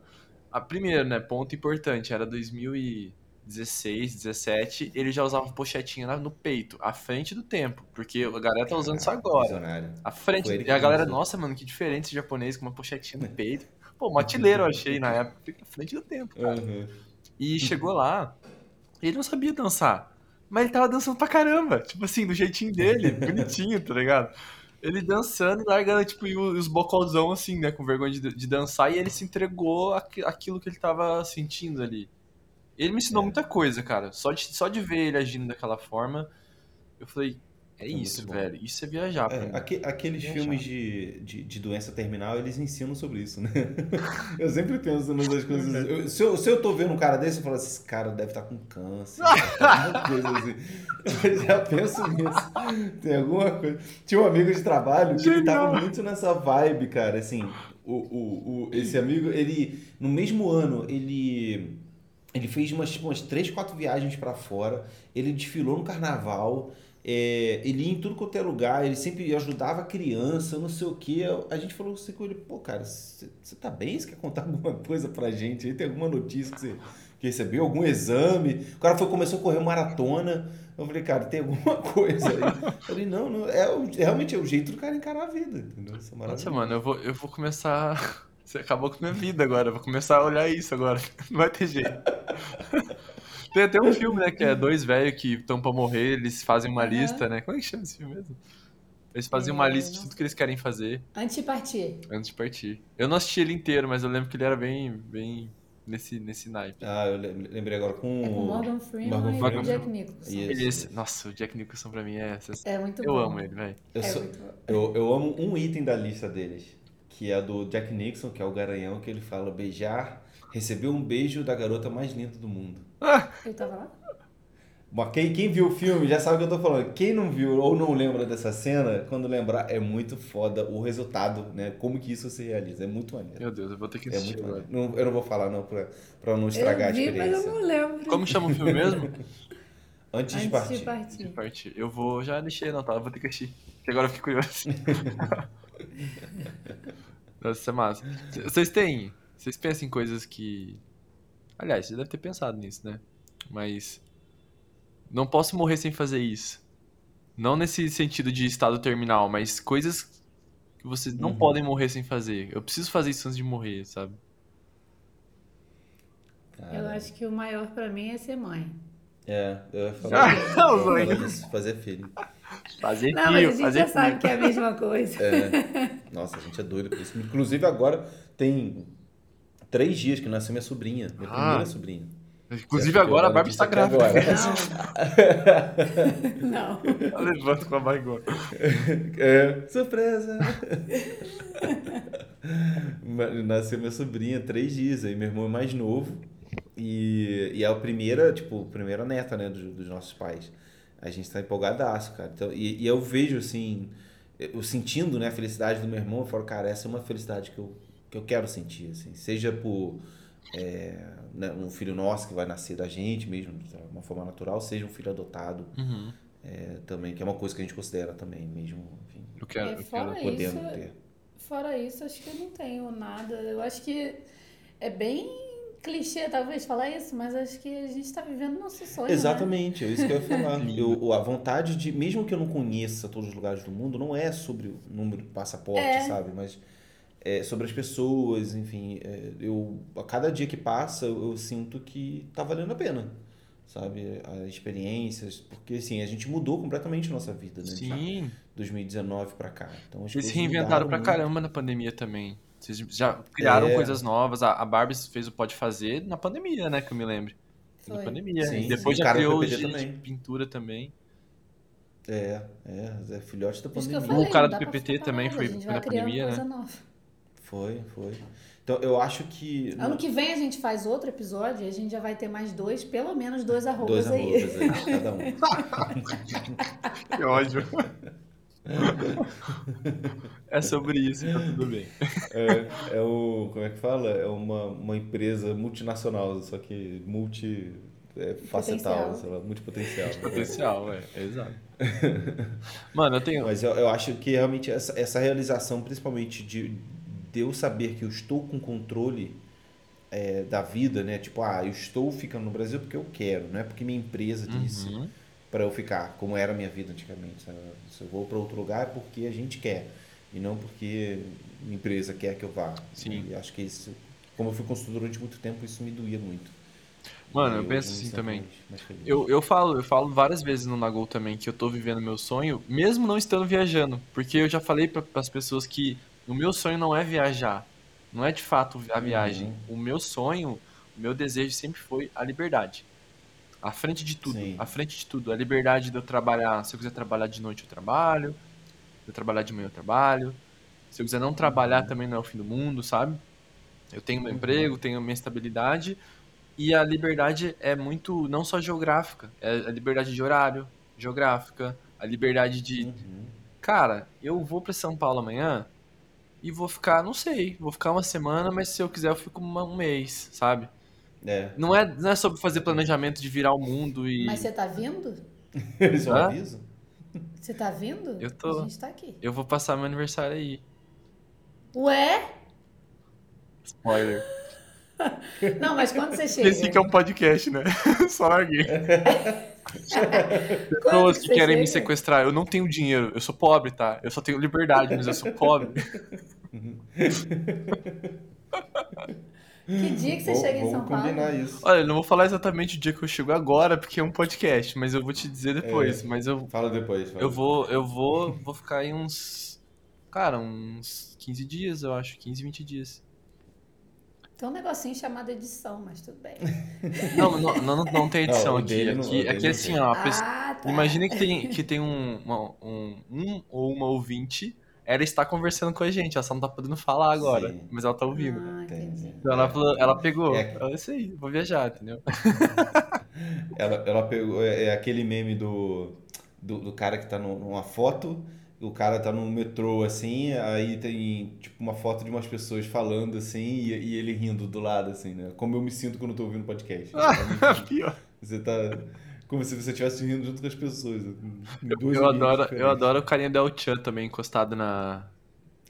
a primeira, né, ponto importante, era 2016, 17, ele já usava pochetinha no peito, à frente do tempo, porque a galera tá usando isso agora. Visionário. À frente. E a galera, nossa, mano, que diferente esse japonês com uma pochetinha no peito. Pô, matileiro eu achei na época, à frente do tempo, cara. Uhum. E chegou lá, ele não sabia dançar. Mas ele tava dançando pra caramba. Tipo assim, do jeitinho dele, bonitinho, tá ligado? Ele dançando e largando, tipo, os bocalzão, assim, né? Com vergonha de, de dançar. E ele se entregou aquilo que ele tava sentindo ali. Ele me ensinou é. muita coisa, cara. Só de, só de ver ele agindo daquela forma, eu falei, É É isso, velho. Isso é viajar É, aqueles Viajar. filmes de, de, de doença terminal, eles ensinam sobre isso, né? Eu sempre penso nas coisas. eu- se, eu, se eu tô vendo um cara desse, eu falo assim: esse cara deve estar com câncer, com alguma coisa assim. Eu já penso nisso. Tem alguma coisa. Tinha um amigo de trabalho que ele tava muito nessa vibe, cara. Assim, o, o, o, esse amigo, ele, no mesmo ano, ele. Ele fez umas, tipo, umas três, quatro viagens pra fora. Ele desfilou no carnaval. É, ele ia em tudo quanto é lugar. Ele sempre ajudava a criança, não sei o quê. A gente falou assim com ele: pô, cara, você tá bem? Você quer contar alguma coisa pra gente? Aí tem alguma notícia que você que recebeu? Algum exame? O cara foi, começou a correr maratona. Eu falei, cara, tem alguma coisa aí? Eu falei, não, não é, realmente é o jeito do cara encarar a vida. Entendeu? Isso é Nossa, mano, eu vou, eu vou começar. Você acabou com a minha vida agora. Eu vou começar a olhar isso agora. Não vai ter jeito. Tem até um filme, né? Que é dois velhos que estão pra morrer, eles fazem uma Aham. lista, né? Como é que chama esse filme mesmo? Eles fazem uma lista de tudo que eles querem fazer Antes de partir. antes de partir. Eu não assisti ele inteiro, mas eu lembro que ele era bem, bem nesse, nesse naipe. Ah, eu lem- lembrei agora com É com o. Morgan Freeman Morgan e Freeman. Jack Nicholson. Ele, esse- nossa, o Jack Nicholson pra mim é. É muito Eu bom. amo ele, velho. Eu, é sou- muito bom. eu, eu amo um item da lista deles, que é do Jack Nixon, que é o garanhão, que ele fala beijar, receber um beijo da garota mais linda do mundo. Ele tava lá? Mas quem, quem viu o filme já sabe o que eu tô falando. Quem não viu ou não lembra dessa cena, quando lembrar, é muito foda o resultado, né? Como que isso se realiza. É muito maneiro. Meu Deus, eu vou ter que É assistir muito agora. maneiro. Não, eu não vou falar não, pra, pra não estragar eu vi, a experiência. mas eu não lembro. Como chama o filme mesmo? Antes, de Antes partir. de partir. De partir. Eu vou. Já deixei anotado, vou ter que assistir. Porque agora eu fiquei curioso. Nossa, isso é massa. Vocês têm. Vocês pensam em coisas que. Aliás, você deve ter pensado nisso, né? Mas. Não posso morrer sem fazer isso. Não nesse sentido de estado terminal, mas coisas que vocês não Uhum. podem morrer sem fazer. Eu preciso fazer isso antes de morrer, sabe? Cara, Eu acho que o maior pra mim é ser mãe. É, eu ia falar, Ah, eu ia falar mãe. disso, fazer filho. Fazer Não, mas fio, a gente fazer já fio. sabe que é a mesma coisa. É. Nossa, a gente é doido por isso. Inclusive agora tem três dias que nasceu minha sobrinha, minha Ah. primeira sobrinha. Inclusive agora a Barbie está aqui grávida. Não. Ela levanta com a barriga. É, surpresa! Nasceu minha sobrinha, três dias, aí meu irmão é mais novo. E, e é a primeira, tipo, a primeira neta, né, dos, dos nossos pais. A gente tá empolgadaço, cara. Então, e, e eu vejo, assim, eu sentindo, né, a felicidade do meu irmão, eu falo, cara, essa é uma felicidade que eu, que eu quero sentir, assim. Seja por é, né, um filho nosso que vai nascer da gente mesmo, de uma forma natural, seja um filho adotado Uhum. é, também, que é uma coisa que a gente considera também, mesmo, enfim, Eu quero, É, eu fora quero. podendo isso, ter. Fora isso, acho que eu não tenho nada. Eu acho que é bem clichê, talvez, falar isso, mas acho que a gente tá vivendo nosso sonho. Né? Exatamente, é isso que eu ia falar. Eu, a vontade de, mesmo que eu não conheça todos os lugares do mundo, não é sobre o número de passaporte, É. sabe? Mas é sobre as pessoas, enfim. é, eu, a cada dia que passa, eu, eu sinto que tá valendo a pena, sabe? As experiências, porque assim, a gente mudou completamente a nossa vida, né? De Sim. 2019 pra cá. Então, as Vocês se coisas reinventaram pra muito. caramba na pandemia também. Vocês já criaram É. coisas novas. A, a Barbie fez o Pode Fazer na pandemia, né? Que eu me lembro. Na Foi. pandemia. Sim, e depois sim. já criou de, também. de pintura também. É, é, é filhote da pandemia. falei, O cara do PPT também foi- na pandemia, coisa né? nova. Foi, foi. Então, eu acho que... Ano que vem a gente faz outro episódio e a gente já vai ter mais dois, pelo menos dois arrobas Dois aí. arrobas aí, cada um. Que ódio. é sobre isso, tá tudo bem. É, é o. Como é que fala? É uma, uma empresa multinacional, só que multi. É, facetal, Potencial. sei lá, multipotencial. Potencial, é, é exato. Mano, eu tenho. Mas eu, eu acho que realmente essa, essa realização, principalmente de, de eu saber que eu estou com controle é, da vida, né? Tipo, ah, eu estou ficando no Brasil porque eu quero, não é porque minha empresa disse Uhum. Para eu ficar, como era a minha vida antigamente. sabe? Se eu vou para outro lugar é porque a gente quer, e não porque minha empresa quer que eu vá. Sim. E acho que isso, como eu fui consultor durante muito tempo, isso me doía muito. Mano, eu hoje penso assim também. mais- mais feliz. Eu, eu falo, eu falo várias vezes no Nagol também que eu tô vivendo meu sonho, mesmo não estando viajando. Porque eu já falei para as pessoas que o meu sonho não é viajar. Não é de fato a viagem. O meu sonho, o meu desejo sempre foi a liberdade. À frente de tudo. Sim. À frente de tudo. A liberdade de eu trabalhar. Se eu quiser trabalhar de noite, eu trabalho. Se eu trabalhar de manhã, eu trabalho. Se eu quiser não trabalhar, também não é o fim do mundo, sabe? Eu tenho meu emprego, tenho minha estabilidade. E a liberdade é muito, não só geográfica, é a liberdade de horário, geográfica, a liberdade de, Uhum. cara, eu vou pra São Paulo amanhã e vou ficar, não sei, vou ficar uma semana, mas se eu quiser eu fico uma- um mês, sabe? É. Não é, não é sobre fazer planejamento de virar o mundo e Mas você tá vindo? Não Hã? avisam? Você tá vindo? Eu tô. A gente tá aqui. eu vou passar meu aniversário aí. Ué? Spoiler. Não, mas quando você chega? Esse que é um podcast, né? Só larguei. Pessoas que querem me chega? sequestrar. Eu não tenho dinheiro. Eu sou pobre, tá? Eu só tenho liberdade, mas eu sou pobre. Que dia que você Vou- chega em São Paulo? combinar isso. Olha, eu não vou falar exatamente o dia que eu chego agora, porque é um podcast, mas eu vou te dizer depois. É. Mas eu, Fala depois. Fala eu vou, eu vou, vou ficar aí uns. Cara, uns 15 dias, eu acho. 15, 20 dias. Tem um negocinho chamado edição, mas tudo bem. Não, não, não, não tem edição Não, aqui. dele aqui, aqui dele assim, ó. pessoa- Ah, tá. Imagina que tem, que tem um, uma- um, um ou uma ouvinte. Ela está conversando com a gente, ela só não tá podendo falar agora, Sim. mas ela tá ouvindo. Ah, entendi. Então ela, falou, ela pegou. É. É isso aí, vou viajar, entendeu? Ela, ela pegou. É, é aquele meme do, do, do cara que tá no- numa foto. O cara tá num metrô assim, aí tem tipo uma foto de umas pessoas falando assim e, e ele rindo do lado, assim, né? Como eu me sinto quando eu tô ouvindo podcast. Pior. Você tá. Como se você estivesse rindo junto com as pessoas. dois Eu ambientes adoro, eu adoro o carinha do El Chan também, encostado na,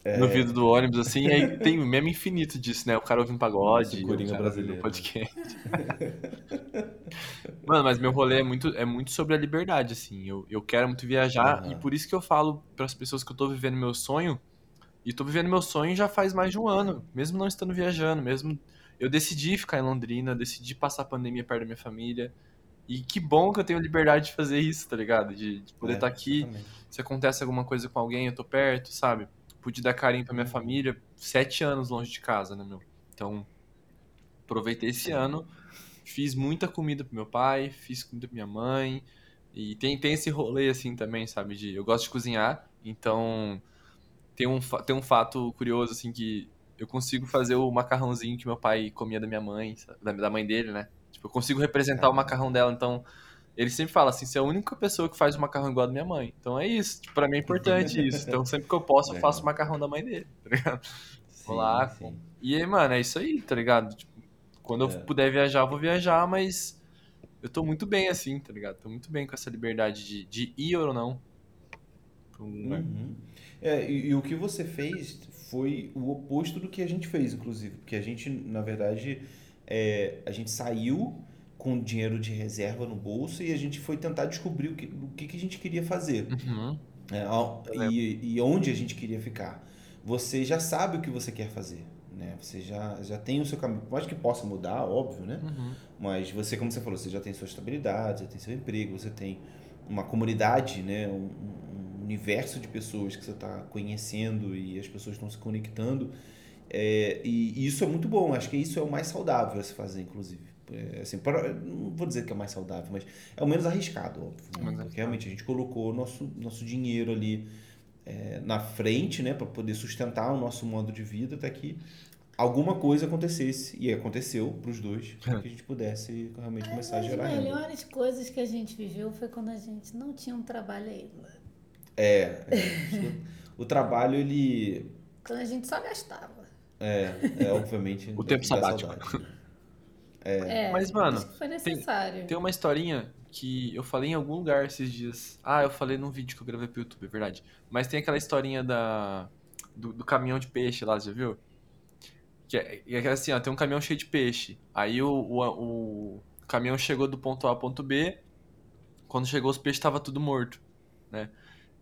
É. no vidro do ônibus, assim, e aí tem o meme infinito disso, né? O cara ouvindo pagode, Nossa, o cara brasileiro. podcast. Mano, mas meu rolê é muito, é muito sobre a liberdade, assim. Eu, eu quero muito viajar, Aham. e por isso que eu falo pras pessoas que eu tô vivendo meu sonho, e tô vivendo meu sonho já faz mais de um ano, mesmo não estando viajando, mesmo. Eu decidi ficar em Londrina, eu decidi passar a pandemia perto da minha família. E que bom que eu tenho liberdade de fazer isso, tá ligado? De, de poder É, estar aqui, exatamente. se acontece alguma coisa com alguém, eu tô perto, sabe? Pude dar carinho pra minha família, sete anos longe de casa, né, meu? Então, aproveitei esse ano, fiz muita comida pro meu pai, fiz comida pra minha mãe, e tem, tem esse rolê assim também, sabe? De, eu gosto de cozinhar, então tem um, tem um fato curioso, assim, que eu consigo fazer o macarrãozinho que meu pai comia da minha mãe, da, da mãe dele, né? Eu consigo representar o macarrão dela, então ele sempre fala assim, você é a única pessoa que faz o macarrão igual a da minha mãe. Então é isso, tipo, pra mim é importante isso. Então sempre que eu posso, eu faço o macarrão da mãe dele, tá ligado? Sim, Vou lá, sim. E aí, mano, é isso aí, tá ligado? Tipo, quando eu É. puder viajar, eu vou viajar, mas eu tô muito bem assim, tá ligado? Tô muito bem com essa liberdade de, de ir ou não. um. Uhum. É, e, e o que você fez foi o oposto do que a gente fez, inclusive. Porque a gente, na verdade, é, a gente saiu com dinheiro de reserva no bolso e a gente foi tentar descobrir o que, o que, que a gente queria fazer. Uhum. É, ao- e, e onde a gente queria ficar. Você já sabe o que você quer fazer. Né? Você já, já tem o seu caminho. Pode que possa mudar, óbvio, né? Uhum. Mas você, como você falou, você já tem sua estabilidade, você tem seu emprego, você tem uma comunidade, né? um, um universo de pessoas que você está conhecendo e as pessoas estão se conectando. É, e, e isso é muito bom, acho que isso é o mais saudável a se fazer, inclusive. É, assim, para- não vou dizer que é mais saudável, mas é o menos arriscado, óbvio. né? Porque realmente a gente colocou nosso, nosso dinheiro ali é, na frente, né, para poder sustentar o nosso modo de vida até que alguma coisa acontecesse, e aconteceu para os dois, para que a gente pudesse realmente começar a As gerar renda. melhores coisas que a gente viveu foi quando a gente não tinha um trabalho ainda. É, é, o trabalho, ele, Quando a gente só gastava. É, é obviamente... O tempo sabático. saudade. É, Mas, mano, necessário. Tem uma historinha que eu falei em algum lugar esses dias. Ah, eu falei num vídeo que eu gravei pro YouTube, é verdade. Mas tem aquela historinha da do, do caminhão de peixe lá, você já viu? Que é, é assim, ó, tem um caminhão cheio de peixe. Aí o, o, o caminhão chegou do ponto A ao ponto B. Quando chegou os peixes tava tudo morto, né?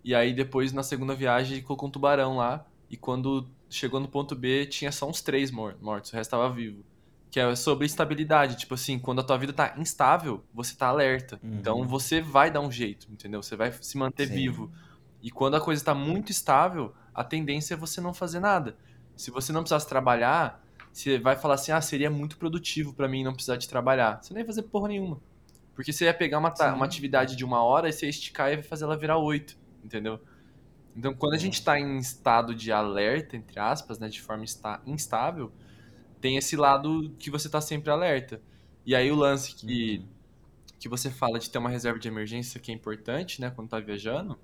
E aí depois na segunda viagem colocou um tubarão lá. E quando chegou no ponto B tinha só uns três mor- mortos, o resto tava vivo. Que é sobre estabilidade. Tipo assim, quando a tua vida tá instável, você tá alerta. Uhum. Então você vai dar um jeito, entendeu? Você vai se manter Sim. vivo. E quando a coisa tá muito estável, a tendência é você não fazer nada. Se você não precisasse trabalhar, você vai falar assim: ah, seria muito produtivo pra mim não precisar de trabalhar. Você nem ia fazer porra nenhuma. Porque você ia pegar uma, uma atividade de uma hora e você ia esticar e ia fazer ela virar oito, entendeu? Então, quando a gente está em estado de alerta, entre aspas, né, de forma instável, tem esse lado que você está sempre alerta. E aí o lance que, uhum. que você fala de ter uma reserva de emergência que é importante, né, quando tá viajando,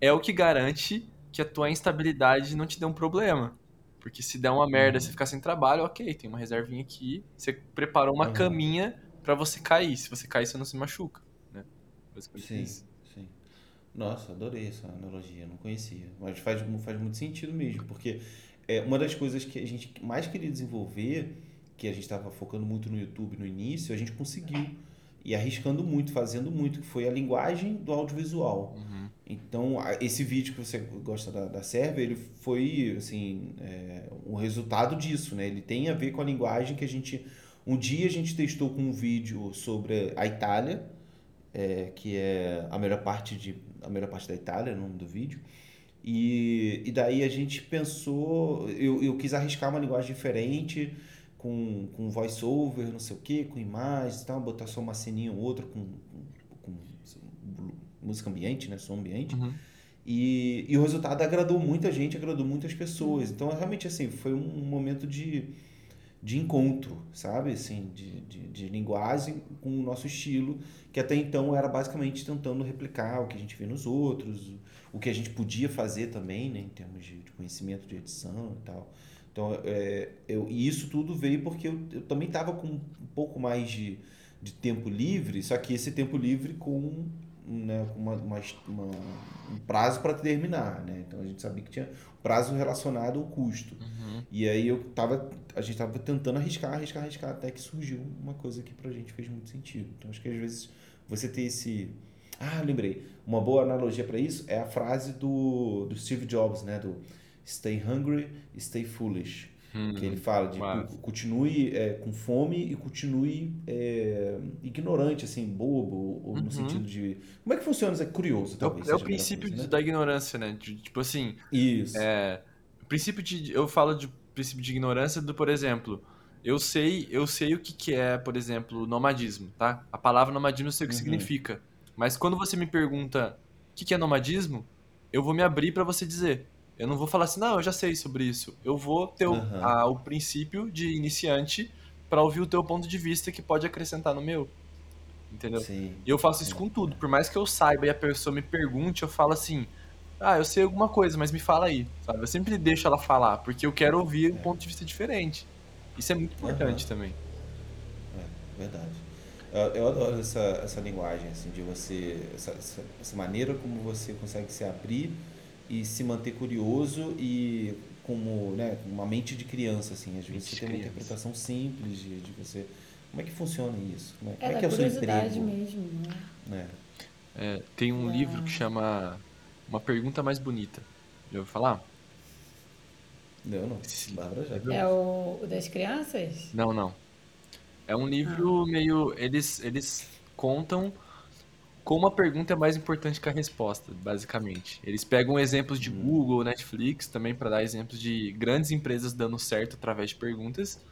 é o que garante que a tua instabilidade não te dê um problema. Porque se der uma merda, uhum. você ficar sem trabalho, ok, tem uma reservinha aqui, você preparou uma uhum. caminha para você cair. Se você cair, você não se machuca, né? Sim, sim. Nossa, adorei essa analogia, não conhecia. Mas faz, faz muito sentido mesmo, porque é uma das coisas que a gente mais queria desenvolver, que a gente estava focando muito no YouTube no início, a gente conseguiu. E arriscando muito, fazendo muito, que foi a linguagem do audiovisual. Uhum. Então, esse vídeo que você gosta da, da Sérvia, ele foi, assim, é, um resultado disso, né? Ele tem a ver com a linguagem que a gente um dia a gente testou com um vídeo sobre a Itália, é, que é a melhor parte de a melhor parte da Itália, o nome do vídeo. E, e daí a gente pensou, eu, eu quis arriscar uma linguagem diferente, com, com voice-over, não sei o que, com imagens e tal, botar só uma ceninha ou outra com, com, com música ambiente, né, som ambiente. Uhum. E, e o resultado agradou muita gente, agradou muitas pessoas. Então, realmente, assim, foi um momento de de encontro, sabe? Assim, de, de, de, linguagem com o nosso estilo, que até então era basicamente tentando replicar o que a gente vê nos outros, o que a gente podia fazer também, né? Em termos de, de conhecimento de edição e tal. Então, é, eu, e isso tudo veio porque eu, eu também estava com um pouco mais de, de tempo livre, só que esse tempo livre com né, uma, uma, uma, um prazo para terminar, né? Então a gente sabia que tinha prazo relacionado ao custo. Uhum. E aí eu tava, a gente tava tentando arriscar, arriscar, arriscar, até que surgiu uma coisa que pra gente fez muito sentido. Então acho que às vezes você ter esse ah, lembrei. Uma boa analogia para isso é a frase do, do Steve Jobs, né? Do Stay hungry, stay foolish. Hum, que ele fala de mas... continue é, com fome e continue é, ignorante, assim, bobo, ou uhum. no sentido de. Como é que funciona isso? É curioso, talvez. É o, é o princípio coisa, né? da ignorância, né? De, tipo assim. Isso. É, princípio de. Eu falo de princípio de ignorância do, por exemplo. Eu sei, eu sei o que, que é, por exemplo, nomadismo, tá? A palavra nomadismo eu sei o que uhum. significa. Mas quando você me pergunta o que, que é nomadismo, eu vou me abrir para você dizer. Eu não vou falar assim, não, eu já sei sobre isso. Eu vou ter uhum. o, a, o princípio de iniciante para ouvir o teu ponto de vista que pode acrescentar no meu. Entendeu? Sim. E eu faço isso com tudo. Por mais que eu saiba e a pessoa me pergunte, eu falo assim: ah, eu sei alguma coisa, mas me fala aí. Sabe? Eu sempre deixo ela falar, porque eu quero ouvir um ponto de vista diferente. Isso é muito importante uhum. também. É, verdade. Eu, adoro essa, essa linguagem, assim, de você. Essa, essa maneira como você consegue se abrir e se manter curioso e como né, uma mente de criança assim às vezes você tem uma interpretação simples de, de você. Como é que funciona isso? Como é, como é que é o seu emprego? mesmo né? É, tem um é. livro que chama uma pergunta mais bonita. Já ouviu falar? Não não. Bárbara já é o, o das crianças? Não não. É um livro ah. meio eles eles contam como a pergunta é mais importante que a resposta, basicamente. Eles pegam exemplos de hum. Google, Netflix, também para dar exemplos de grandes empresas dando certo através de perguntas.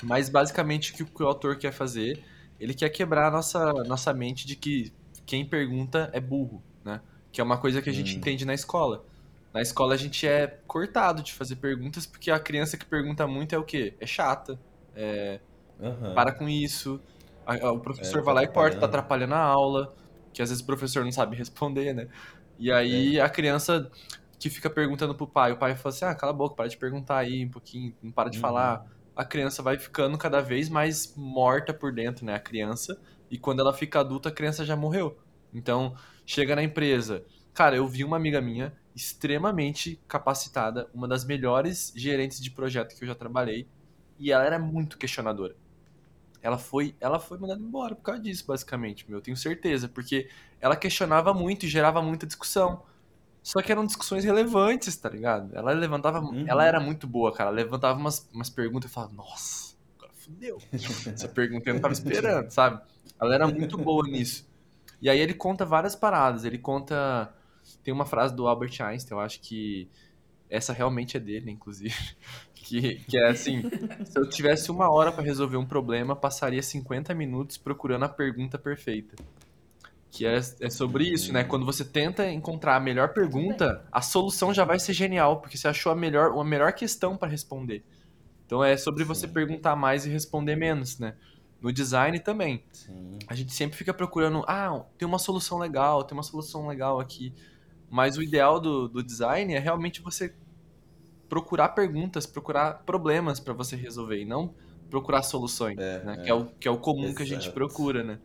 Mas basicamente o que o autor quer fazer, ele quer quebrar a nossa, nossa mente de que quem pergunta é burro, né? Que é uma coisa que a gente hum. entende na escola. Na escola a gente é cortado de fazer perguntas porque a criança que pergunta muito é o quê? É chata, é... Uhum. para com isso. O professor é, vai lá e corta, tá atrapalhando a aula que às vezes o professor não sabe responder, né? E aí é. a criança que fica perguntando pro pai, o pai fala assim: ah, cala a boca, para de perguntar aí um pouquinho, não para de uhum. falar. A criança vai ficando cada vez mais morta por dentro, né? A criança. E quando ela fica adulta, a criança já morreu. Então, chega na empresa. Cara, eu vi uma amiga minha extremamente capacitada, uma das melhores gerentes de projeto que eu já trabalhei, e ela era muito questionadora. Ela foi, ela foi mandada embora por causa disso, basicamente, meu, eu tenho certeza, porque ela questionava muito e gerava muita discussão. Só que eram discussões relevantes, tá ligado? Ela levantava, uhum. ela era muito boa, cara, ela levantava umas, umas perguntas e falava, nossa, agora fudeu. Essa pergunta eu não tava esperando, sabe? Ela era muito boa nisso. E aí ele conta várias paradas, ele conta tem uma frase do Albert Einstein, eu acho que essa realmente é dele, inclusive. Que, que é assim: se eu tivesse uma hora para resolver um problema, passaria 50 minutos procurando a pergunta perfeita. Que é, é sobre isso, né? Quando você tenta encontrar a melhor pergunta, a solução já vai ser genial, porque você achou a melhor, uma melhor questão para responder. Então é sobre você Sim. perguntar mais e responder menos, né? No design também. Sim. A gente sempre fica procurando, ah, tem uma solução legal, tem uma solução legal aqui. Mas o ideal do, do design é realmente você procurar perguntas, procurar problemas para você resolver e não procurar soluções, É, né? é. Que, é o, que é o comum que a gente Exato. procura, né?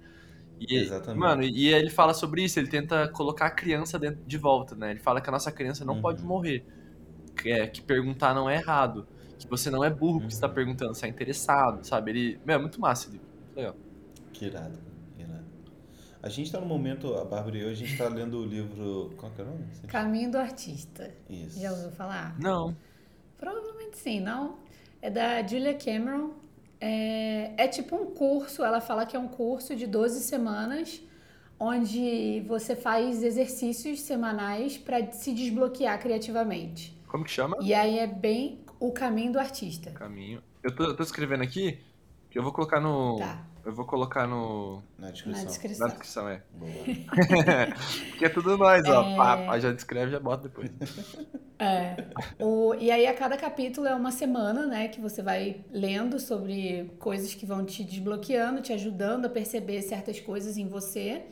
E, Exatamente. Mano, e ele fala sobre isso, ele tenta colocar a criança dentro, de volta, né? Ele fala que a nossa criança não Uhum. pode morrer, que, é, que perguntar não é errado, que você não é burro que está Uhum. perguntando, você é interessado, sabe? Ele, meu, é muito massa ele. Legal. Que irado, que irado. A gente tá no momento, a Bárbara e eu, a gente tá lendo o livro. Qual que é o nome? Caminho do Artista. Isso. Já ouviu falar? Não, Provavelmente sim, não? É da Julia Cameron. É, é tipo um curso, ela fala que é um curso de 12 semanas, onde você faz exercícios semanais para se desbloquear criativamente. como que chama? E aí é bem o caminho do artista. Caminho. Eu tô, eu tô escrevendo aqui, que eu vou colocar no. Tá, Eu vou colocar no. Na descrição. na Na descrição. descrição, é. Boa. Porque é tudo nós, ó. É. Pá, pá, já descreve, já bota depois. É. O, e aí a cada capítulo é uma semana, né, que você vai lendo sobre coisas que vão te desbloqueando, te ajudando a perceber certas coisas em você.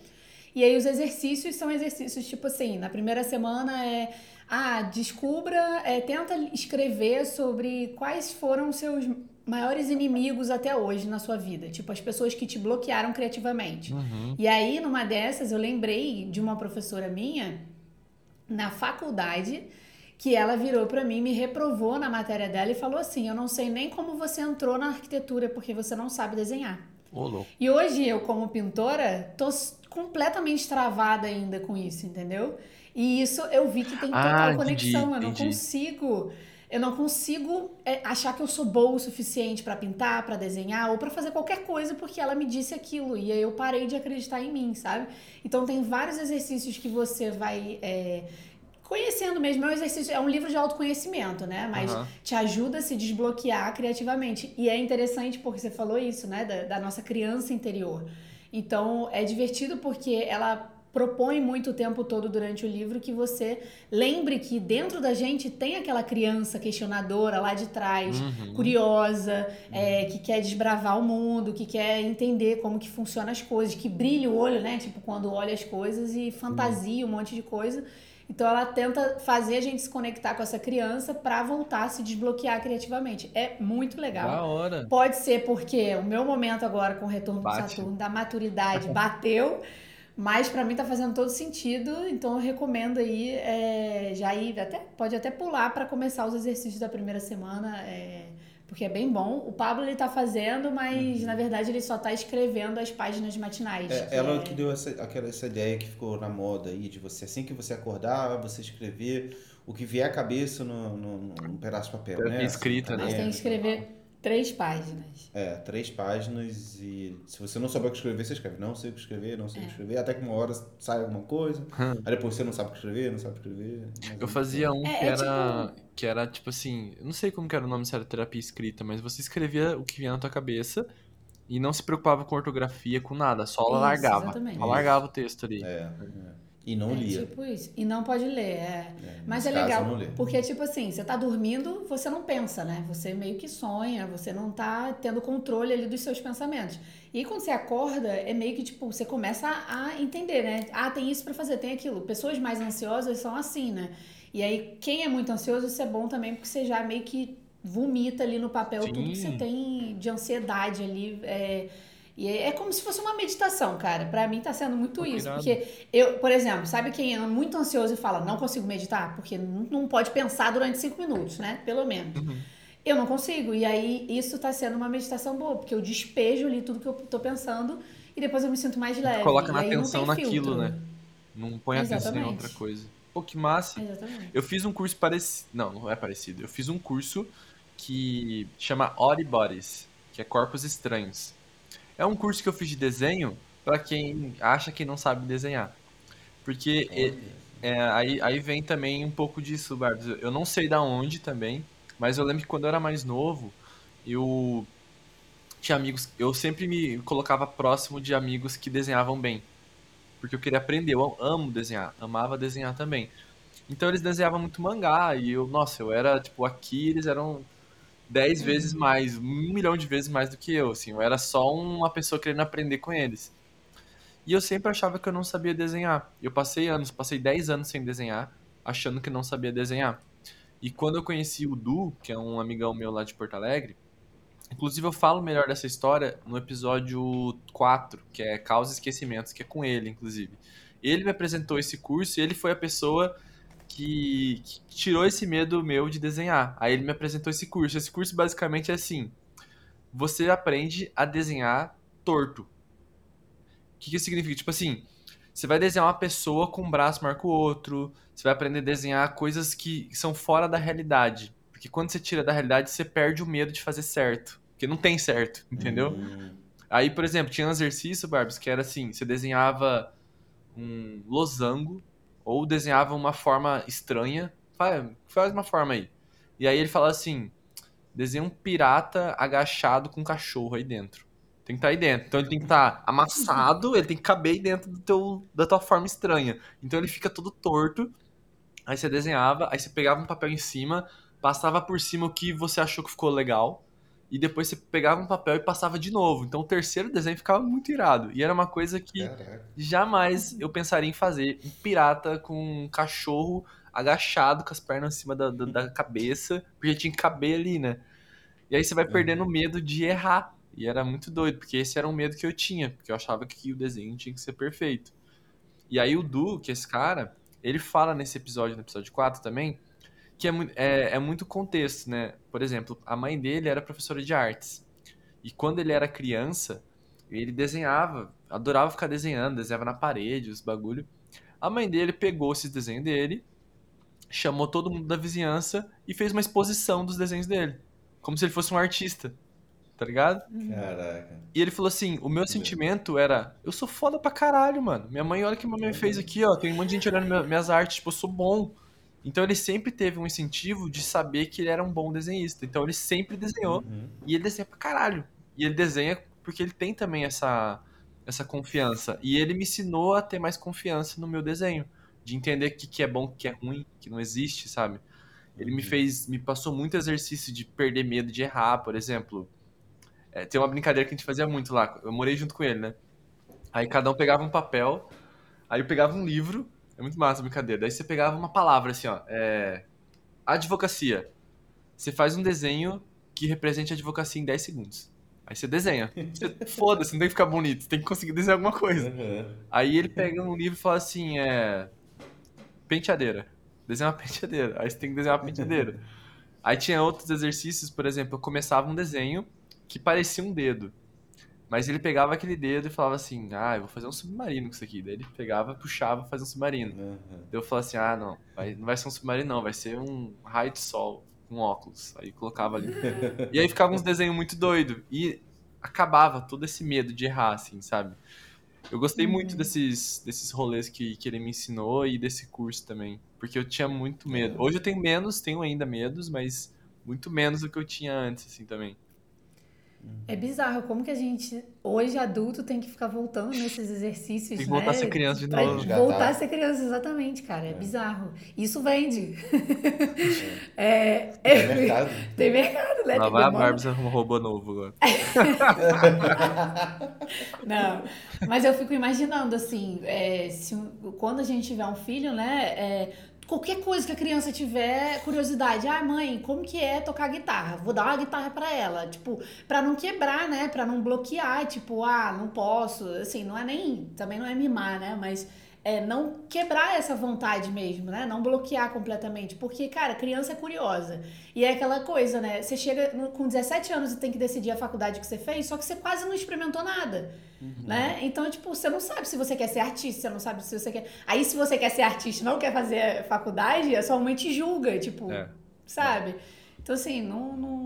E aí os exercícios são exercícios tipo assim, na primeira semana é ah, descubra, é, tenta escrever sobre quais foram os seus maiores inimigos até hoje na sua vida, tipo as pessoas que te bloquearam criativamente. Uhum. E aí, numa dessas, eu lembrei de uma professora minha na faculdade que ela virou pra mim, me reprovou na matéria dela e falou assim: Eu não sei nem como você entrou na arquitetura porque você não sabe desenhar. E hoje eu, como pintora, tô completamente travada ainda com isso, entendeu? E isso eu vi que tem total Ah, entendi, conexão. Eu não entendi. consigo. Eu não consigo é, achar que eu sou boa o suficiente pra pintar, pra desenhar ou pra fazer qualquer coisa porque ela me disse aquilo. E aí eu parei de acreditar em mim, sabe? Então tem vários exercícios que você vai. é, Conhecendo mesmo, é um exercício, é um livro de autoconhecimento, né? Mas Aham. te ajuda a se desbloquear criativamente. E é interessante porque você falou isso, né? Da, da nossa criança interior. Então é divertido porque ela propõe muito o tempo todo durante o livro que você lembre que dentro da gente tem aquela criança questionadora lá de trás, Uhum. curiosa, é, que quer desbravar o mundo, que quer entender como que funcionam as coisas, que brilha o olho, né? Tipo, quando olha as coisas e fantasia um monte de coisa. Então ela tenta fazer a gente se conectar com essa criança pra voltar a se desbloquear criativamente. É muito legal. Da hora. Pode ser porque o meu momento agora com o retorno Bate. do Saturno da maturidade bateu, mas pra mim tá fazendo todo sentido, então eu recomendo aí é, já ir até pode até pular pra começar os exercícios da primeira semana, é, porque é bem bom. O Pablo ele tá fazendo, mas na verdade ele só tá escrevendo as páginas matinais. É, que ela é- que deu essa, aquela, essa ideia que ficou na moda aí, de você, assim que você acordar, você escrever o que vier à cabeça no, no, num pedaço de papel, né? escrita, Assim, né? Mas tem que escrever três páginas. É, três páginas e se você não souber o que escrever, você escreve. Não sei o que escrever, não sei o que escrever. Até que uma hora sai alguma coisa. aí depois você não sabe o que escrever, não sabe o que escrever. Eu é fazia um É, que é era. Que era tipo assim. Não sei como que era o nome se era terapia escrita, mas você escrevia o que vinha na tua cabeça e não se preocupava com ortografia, com nada, só Isso, largava. exatamente. Só largava o texto ali. É, é. E não é lia. tipo isso. E não pode ler, é. É, Mas é legal, porque, tipo assim, você tá dormindo, você não pensa, né? Você meio que sonha, você não tá tendo controle ali dos seus pensamentos. E quando você acorda, é meio que, tipo, você começa a entender, né? Ah, tem isso pra fazer, tem aquilo. Pessoas mais ansiosas são assim, né? E aí, quem é muito ansioso, isso é bom também, porque você já meio que vomita ali no papel tudo que você Sim. tem de ansiedade ali. É... E é é como se fosse uma meditação, cara. Pra mim tá sendo muito que isso. Porque eu, por exemplo, sabe quem é muito ansioso e fala, não consigo meditar? Porque não, pode pensar durante cinco minutos, né? Pelo menos. Uhum. Eu não consigo. E aí, isso tá sendo uma meditação boa, porque eu despejo ali tudo que eu tô pensando e depois eu me sinto mais leve. Coloca na atenção naquilo, filtro. né? Não põe atenção em Exatamente. outra coisa. Pô, que massa. Exatamente. Eu fiz um curso parecido. Não, não é parecido. Eu fiz um curso que chama Odd Bodies, que é Corpos Estranhos. É um curso que eu fiz de desenho pra quem acha que não sabe desenhar. Porque e- É, aí, aí vem também um pouco disso, Barbs. Eu não sei da onde também, mas eu lembro que quando eu era mais novo, eu tinha amigos, eu sempre me colocava próximo de amigos que desenhavam bem, porque eu queria aprender, eu amo desenhar, amava desenhar também. Então eles desenhavam muito mangá e eu, nossa, eu era tipo aqui, eles eram dez vezes mais, um milhão de vezes mais do que eu, assim, eu era só uma pessoa querendo aprender com eles. E eu sempre achava que eu não sabia desenhar. Eu passei anos, passei 10 anos sem desenhar, achando que não sabia desenhar. E quando eu conheci o Du, que é um amigão meu lá de Porto Alegre, inclusive eu falo melhor dessa história no episódio 4, que é Causa e Esquecimentos, que é com ele, inclusive. Ele me apresentou esse curso e ele foi a pessoa que, que tirou esse medo meu de desenhar. Aí ele me apresentou esse curso. Esse curso basicamente é assim: você aprende a desenhar torto. O que, que significa? Tipo assim, você vai desenhar uma pessoa com um braço maior que o outro, você vai aprender a desenhar coisas que são fora da realidade. Porque quando você tira da realidade, você perde o medo de fazer certo. Porque não tem certo, entendeu? Hum, Aí, por exemplo, tinha um exercício, Barbs, que era assim: você desenhava um losango ou desenhava uma forma estranha. Faz, uma forma aí. E aí ele fala assim: desenha um pirata agachado com um cachorro aí dentro. Tem que estar aí dentro. Então ele tem que estar amassado, ele tem que caber aí dentro do teu, da tua forma estranha. Então ele fica todo torto. Aí você desenhava, aí você pegava um papel em cima, passava por cima o que você achou que ficou legal. E depois você pegava um papel e passava de novo. Então o terceiro desenho ficava muito irado. E era uma coisa que caraca. jamais eu pensaria em fazer. Um pirata com um cachorro agachado com as pernas em cima da, da, da cabeça, porque tinha que caber ali, né? E aí você vai perdendo o medo de errar. E era muito doido, porque esse era um medo que eu tinha, porque eu achava que o desenho tinha que ser perfeito. E aí o Du, que é esse cara, ele fala nesse episódio, no episódio 4 também, que é, é, é muito contexto, né? Por exemplo, a mãe dele era professora de artes. E quando ele era criança, ele desenhava, adorava ficar desenhando, desenhava na parede, os bagulho. A mãe dele pegou esses desenhos dele, chamou todo mundo da vizinhança e fez uma exposição dos desenhos dele. Como se ele fosse um artista, tá ligado? Caraca. E ele falou assim: o meu sentimento era, eu sou foda pra caralho, mano. Minha mãe, olha o que minha mãe fez aqui, ó. Tem um monte de gente olhando minha- minhas artes, tipo, eu sou bom. Então ele sempre teve um incentivo de saber que ele era um bom desenhista. Então ele sempre desenhou Uhum. e ele desenha pra caralho. E ele desenha porque ele tem também essa, essa confiança. E ele me ensinou a ter mais confiança no meu desenho. De entender o que, que é bom, o que é ruim, que não existe, sabe? Ele me Uhum. fez, me passou muito exercício de perder medo de errar, por exemplo. É, tem uma brincadeira que a gente fazia muito lá. Eu morei junto com ele, né? Aí cada um pegava um papel, aí eu pegava um livro. É muito massa a brincadeira. Daí você pegava uma palavra assim, ó. É... Advocacia. Você faz um desenho que represente a advocacia em 10 segundos. Aí você desenha. Você- Foda-se, não tem que ficar bonito, você tem que conseguir desenhar alguma coisa. Uhum. Aí ele pega um livro e fala assim, é... Penteadeira. Desenha uma penteadeira. Aí você tem que desenhar uma penteadeira. Aí tinha outros exercícios, por exemplo, eu começava um desenho que parecia um dedo. Mas ele pegava aquele dedo e falava assim, ah, eu vou fazer um submarino com isso aqui. Daí ele pegava, puxava, fazia um submarino. Uhum. Daí eu falava assim, ah, não, vai- não vai ser um submarino não, vai ser um raio de sol com óculos. Aí colocava ali. E aí ficava uns desenhos muito doido E acabava todo esse medo de errar, assim, sabe? Eu gostei muito desses, desses rolês que, que ele me ensinou e desse curso também. Porque eu tinha muito medo. Hoje eu tenho menos, tenho ainda medos, mas muito menos do que eu tinha antes, assim, também. É bizarro como que a gente, hoje adulto, tem que ficar voltando nesses exercícios, Tem que né? voltar a ser criança de Pra novo. Resgatar. Voltar a ser criança, exatamente, cara. É, bizarro. Isso vende. É, É é- mercado. tem mercado, né? Lá Tem vai a. Barbie arruma um robô novo agora. Não, mas eu fico imaginando assim, é, se, quando a gente tiver um filho, né? Qualquer coisa que a criança tiver curiosidade, ah, mãe, como que é tocar guitarra? Vou dar uma guitarra pra ela, tipo, pra não quebrar, né? Pra não bloquear, tipo, ah, não posso, assim, não é nem, também não é mimar, né? Mas é não quebrar essa vontade mesmo, né? Não bloquear completamente, porque, cara, criança é curiosa. E é aquela coisa, né? Você chega com 17 anos e tem que decidir a faculdade que você fez, só que você quase não experimentou nada, né? Então, tipo, você não sabe se você quer ser artista, você não sabe se você quer... Aí, se você quer ser artista e não quer fazer faculdade, a sua mãe te julga, tipo, É. sabe? Então, assim, não... não...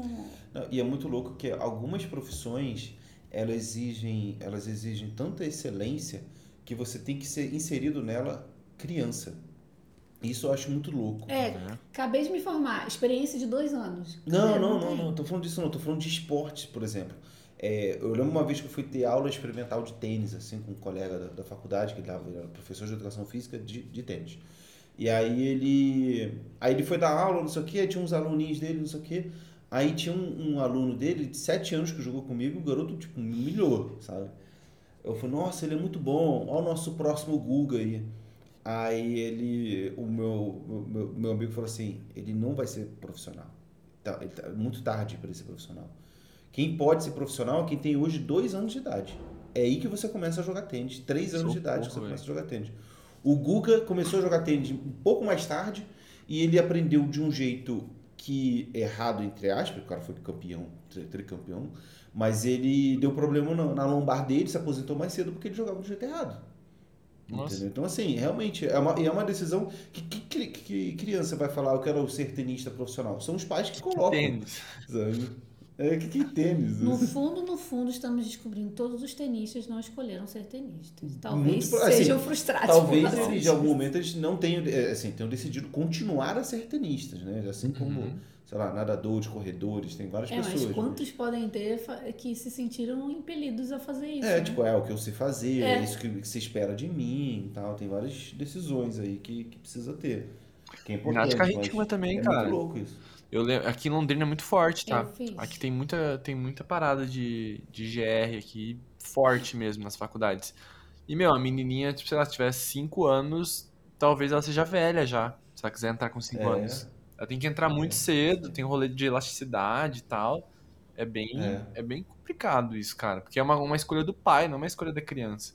Não, e é muito louco que algumas profissões elas exigem, elas exigem tanta excelência que você tem que ser inserido nela criança. Isso eu acho muito louco. É, né? acabei de me formar. Experiência de dois anos. Não, não, não, não, tô falando disso não, tô falando de esportes, por exemplo. É, eu lembro uma vez que eu fui ter aula experimental de tênis, assim, com um colega da, da faculdade, que ele era professor de educação física de, de tênis. E aí ele. Aí ele foi dar aula, não sei o quê, aí tinha uns aluninhos dele, não sei o quê. Aí tinha um, um aluno dele de 7 anos que jogou comigo, o garoto, tipo, me humilhou, sabe? Eu falei, nossa, ele é muito bom, olha o nosso próximo Guga aí. Aí ele, o meu, meu, meu amigo falou assim, ele não vai ser profissional. Tá, tá muito tarde para ele ser profissional. Quem pode ser profissional é quem tem hoje dois anos de idade. É aí que você começa a jogar tênis. Três anos de idade que você começa a jogar tênis. O Guga começou a jogar tênis um pouco mais tarde e ele aprendeu de um jeito que errado, entre aspas, o cara foi campeão, tri- tricampeão, mas ele deu problema na, na lombar dele, se aposentou mais cedo porque ele jogava do jeito errado. Então, assim, realmente, é uma, é uma decisão que, que, que- que criança vai falar, eu quero ser tenista profissional? São os pais que colocam. Tênis. É, que, que tênis? No fundo, no fundo, estamos descobrindo que todos os tenistas não escolheram ser tenistas. Talvez Muito assim, sejam frustrados. Talvez eles, de algum momento, eles não tenham, é, assim, tenham decidido continuar a ser tenistas, né? Assim como, Uhum. sei lá, nadadores, corredores, tem várias É, pessoas. mas né? quantos podem ter que se sentiram impelidos a fazer isso? É, né? tipo, é o que eu sei fazer, é, É. isso que, que se espera de mim e tal. Tem várias decisões aí que, que precisa ter. Que é importante, Ginástica também, é cara. muito louco isso. Eu lembro, aqui em Londrina é muito forte, tá? Eu fiz. Aqui tem muita, tem muita parada de, de GR aqui, forte mesmo nas faculdades. E, meu, a menininha, tipo, se ela tiver 5 anos, talvez ela seja velha já, se ela quiser entrar com 5 É. anos. Ela tem que entrar muito cedo, tem um rolê de elasticidade e tal. É bem, É. é. bem complicado isso, cara, porque é uma, uma escolha do pai, não uma escolha da criança.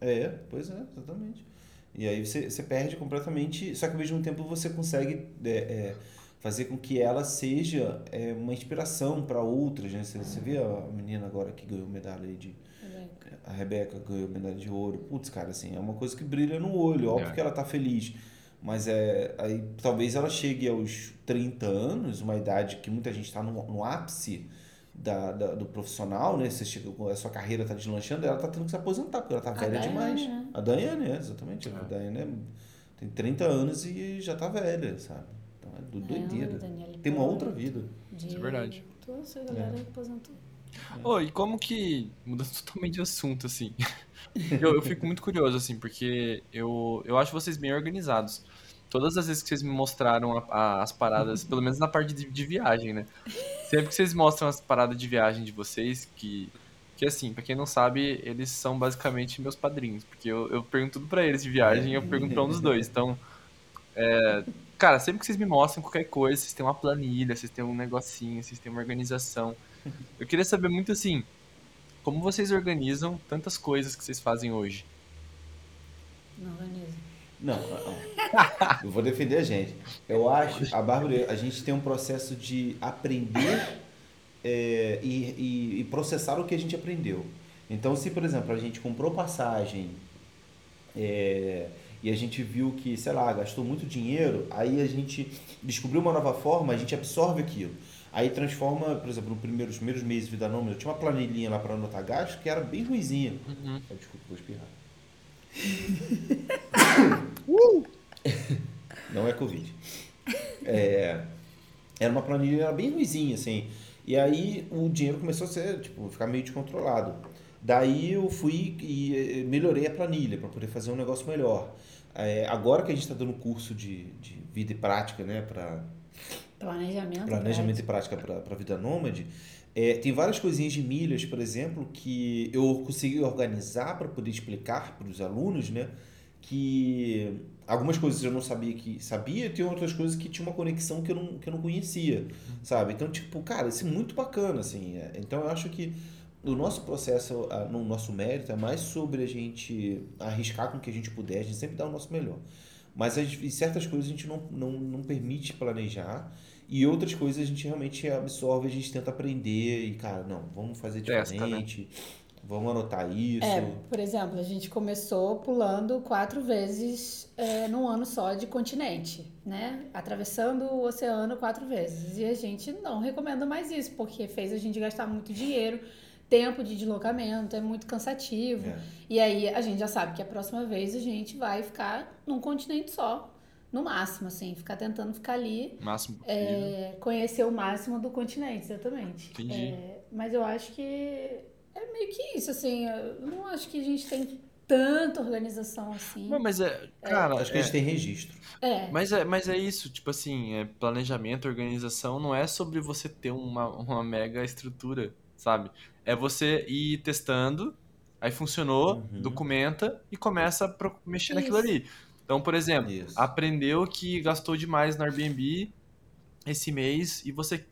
É, pois é, exatamente. E aí você, você perde completamente, só que ao mesmo tempo você consegue é, é, fazer com que ela seja é, uma inspiração para outras, né? Você, você vê a menina agora que ganhou medalha aí de. A Rebeca ganhou medalha de ouro. Putz, cara, assim, é uma coisa que brilha no olho. Óbvio É. que ela tá feliz. Mas é, aí talvez ela chegue aos 30 anos, uma idade que muita gente está no, no ápice da, da- do profissional, né? Você chega, a sua carreira tá deslanchando, ela tá tendo que se aposentar, porque ela tá velha Daiane, demais. né? A Daiane, é, exatamente. A Daiane é- tem 30 anos e já tá velha, sabe? Então do- doideira. Tem uma Paola, outra vida. de- Isso é verdade. Toda essa galera É. aposentou. Ô, e como que. Mudando totalmente de assunto, assim. eu, eu fico muito curioso, assim, porque eu, eu acho vocês bem organizados. Todas as vezes que vocês me mostraram a- a- as paradas, pelo menos na parte de, de viagem, né? Sempre que vocês mostram as paradas de viagem de vocês, que. Que assim, pra quem não sabe, eles são basicamente meus padrinhos. Porque eu, eu pergunto tudo pra eles de viagem e eu pergunto pra um dos dois. Então. É, cara, sempre que vocês me mostram qualquer coisa, vocês têm uma planilha, vocês têm um negocinho, vocês têm uma organização. Eu queria saber muito assim, como vocês organizam tantas coisas que vocês fazem hoje? Não organiza. Não, não. eu vou defender a gente. Eu acho, a Bárbara, a gente tem um processo de aprender é, e, e- e processar o que a gente aprendeu. Então, se, por exemplo, a gente comprou passagem é, e a gente viu que, sei lá, gastou muito dinheiro, aí a gente descobriu uma nova forma, a gente absorve aquilo. Aí transforma, por exemplo, no primeiro, nos primeiros meses de vida nômade, eu tinha uma planilhinha lá para anotar gasto que era bem ruizinha. Uhum. Desculpa, vou espirrar. Não é Covid. É, era uma planilha era bem ruizinha, assim. E aí o dinheiro começou a ser, tipo, ficar meio descontrolado. Daí eu fui e eh, melhorei a planilha para poder fazer um negócio melhor. É, agora que a gente está dando curso de, de vida e prática, né, para Planejamento. planejamento e prático. prática para a vida nômade, é, tem várias coisinhas de milhas, por exemplo, que eu consegui organizar para poder explicar para os alunos, né? Que algumas coisas eu não sabia que sabia, e tem outras coisas que tinha uma conexão que eu não, que eu não conhecia, sabe? Então, tipo, cara, isso é muito bacana, assim. é. Então, eu acho que o nosso processo, a- no nosso mérito, é mais sobre a gente arriscar com o que a gente puder, a gente sempre dá o nosso melhor. Mas as, certas coisas a gente não, não, não permite planejar e outras coisas a gente realmente absorve, a gente tenta aprender e, cara, não, vamos fazer Testa, né? diferente, vamos anotar isso. É, por exemplo, a gente começou pulando quatro vezes é, num ano só de continente, né? Atravessando o oceano quatro vezes. E a gente não recomenda mais isso, porque fez a gente gastar muito dinheiro, tempo de deslocamento, é muito cansativo. É. E aí a gente já sabe que a próxima vez a gente vai ficar num continente só, no máximo, assim, ficar tentando ficar ali, Máximo é, conhecer o máximo do continente, exatamente. Entendi. É, mas eu acho que é meio que isso, assim, eu não acho que a gente tem tanta organização assim. Não, mas é, cara, Acho que a gente é- tem registro. É, Mas é, mas é isso, tipo assim, é planejamento, organização, não é sobre você ter uma, uma mega estrutura, sabe? É você ir testando, aí funcionou, Uhum. documenta e começa a mexer naquilo Isso. ali. Então, por exemplo, Isso. aprendeu que gastou demais no Airbnb esse mês e você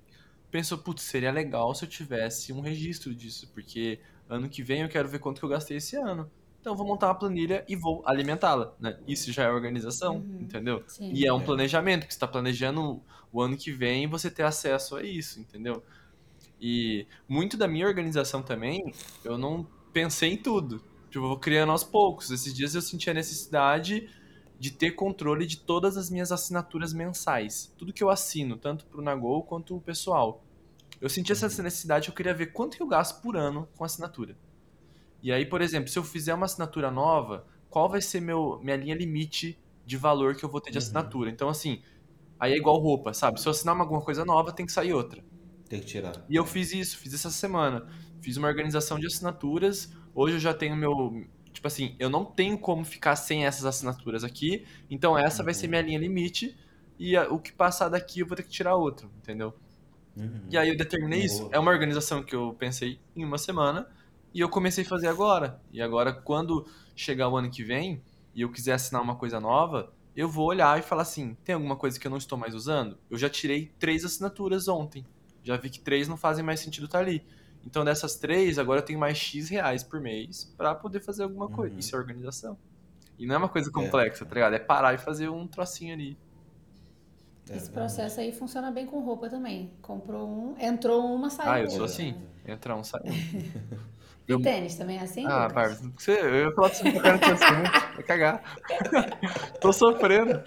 pensou, putz, seria legal se eu tivesse um registro disso, porque ano que vem eu quero ver quanto que eu gastei esse ano. Então eu vou montar uma planilha e vou alimentá-la, né? Isso já é organização, Uhum. entendeu? sim. E é um É. planejamento, que você está planejando o ano que vem você ter acesso a isso, entendeu? E muito da minha organização também, eu não pensei em tudo. Tipo, eu vou criando aos poucos. Esses dias eu senti a necessidade de ter controle de todas as minhas assinaturas mensais. Tudo que eu assino, tanto pro Nagol quanto o pessoal. Eu senti essa necessidade, eu queria ver quanto que eu gasto por ano com assinatura. E aí, por exemplo, se eu fizer uma assinatura nova, qual vai ser meu, minha linha limite de valor que eu vou ter de Uhum. assinatura? Então, assim, aí é igual roupa, sabe? Se eu assinar uma- alguma coisa nova, tem que sair outra. Tem que tirar. E eu fiz isso, fiz essa semana. Fiz uma organização de assinaturas. Hoje eu já tenho meu. Tipo assim, eu não tenho como ficar sem essas assinaturas aqui. Então essa vai ser Uhum. minha linha limite. E a- o que passar daqui eu vou ter que tirar outro, entendeu? Uhum. E aí eu determinei Boa. isso. É uma organização que eu pensei em uma semana. E eu comecei a fazer agora. E agora, quando chegar o ano que vem e eu quiser assinar uma coisa nova, eu vou olhar e falar assim: tem alguma coisa que eu não estou mais usando? Eu já tirei três assinaturas ontem. Já vi que três não fazem mais sentido estar ali. Então, dessas três, agora eu tenho mais X reais por mês pra poder fazer alguma coisa. Uhum. Isso é organização. E não é uma coisa complexa, tá ligado? É parar e fazer um trocinho ali. É Esse verdade. processo aí funciona bem com roupa também. Comprou um, entrou uma, saiu Ah, eu outra. sou assim. Entra um, sai um. E Eu- tênis também é assim? Ah? Bárbara, você, eu ia falar assunto, vai cagar. tô sofrendo.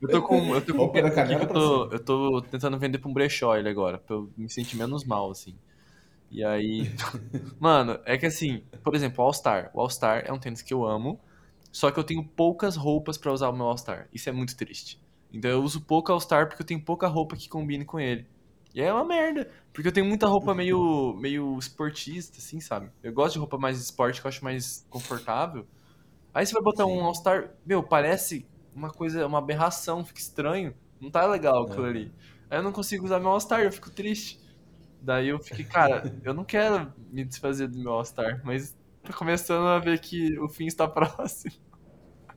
Eu tô com. Eu tô com canela que eu tô, eu tô tentando vender pra um brechó ele agora, pra eu me sentir menos mal, assim. E aí. Mano, é que assim, por exemplo, o All-Star. O All-Star é um tênis que eu amo, só que eu tenho poucas roupas pra usar o meu All-Star. Isso é muito triste. Então eu uso pouco All-Star porque eu tenho pouca roupa que combine com ele. E é uma merda, porque eu tenho muita roupa meio, meio esportista, assim, sabe? Eu gosto de roupa mais esporte, que eu acho mais confortável. Aí você vai botar Sim. um All-Star, meu, parece uma coisa, uma aberração, fica estranho. Não tá legal aquilo É. ali. Aí eu não consigo usar meu All-Star, eu fico triste. Daí eu fiquei, cara, eu não quero me desfazer do meu All-Star, mas tô começando a ver que o fim está próximo.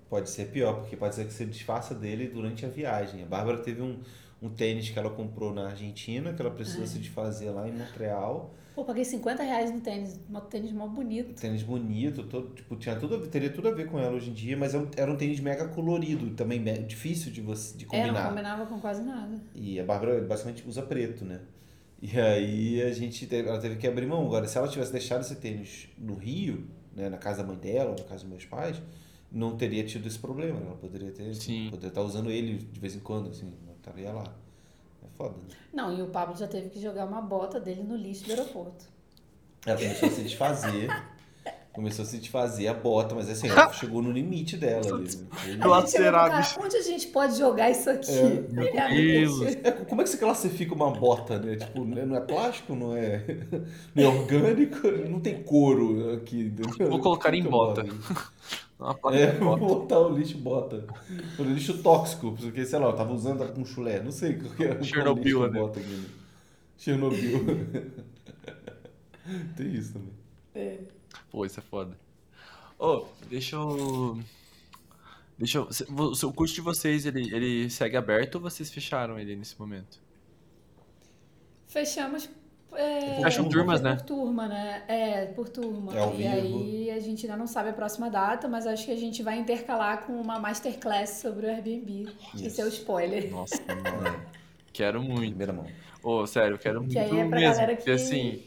Pode ser pior, porque pode ser que você desfaça dele durante a viagem. A Bárbara teve um, um tênis que ela comprou na Argentina, que ela precisou se desfazer lá em Montreal. Pô, paguei 50 reais no tênis. Um tênis mó bonito. Tênis bonito, todo, tipo, tinha tudo, a- teria tudo a ver com ela hoje em dia, mas é um- era um tênis mega colorido, também difícil de você de É, não combinar. combinava com quase nada. E a Bárbara basicamente usa preto, né? E aí a gente teve, ela teve que abrir mão. Agora, se ela tivesse deixado esse tênis no Rio, né, na casa da mãe dela, ou na casa dos meus pais, não teria tido esse problema. né? Ela poderia ter, Sim. poderia estar usando ele de vez em quando, assim, estaria lá. É foda, né? Não, e o Pablo já teve que jogar uma bota dele no lixo do aeroporto. Ela começou a se desfazer. Começou a se desfazer a bota, mas assim, ela chegou no limite dela ali. né? Ela- cara, onde a gente pode jogar isso aqui? É, Deus. deixa. É, como é que você classifica uma bota, né? Tipo, né, não é plástico, não é, não é orgânico, não tem couro aqui. Vou colocar em bota. É, bota. botar o lixo bota. O lixo tóxico, porque, sei lá, eu tava usando com chulé, não sei qual que é o Chernobyl, lixo que eu né? boto aqui. né? Chernobyl. tem isso também. É. Pô, isso é foda. Ô, deixa eu. Deixa eu. O curso de vocês, ele, ele segue aberto ou vocês fecharam ele nesse momento? Fechamos. É, Fecham por- turmas, por né? turma, né? É, por turma. É e aí a gente ainda não sabe a próxima data, mas acho que a gente vai intercalar com uma masterclass sobre o Airbnb. Esse é o spoiler. Nossa, mano. Quero muito. Primeira mão. Ô, sério, eu quero muito Que aí é pra mesmo. galera Porque que- assim.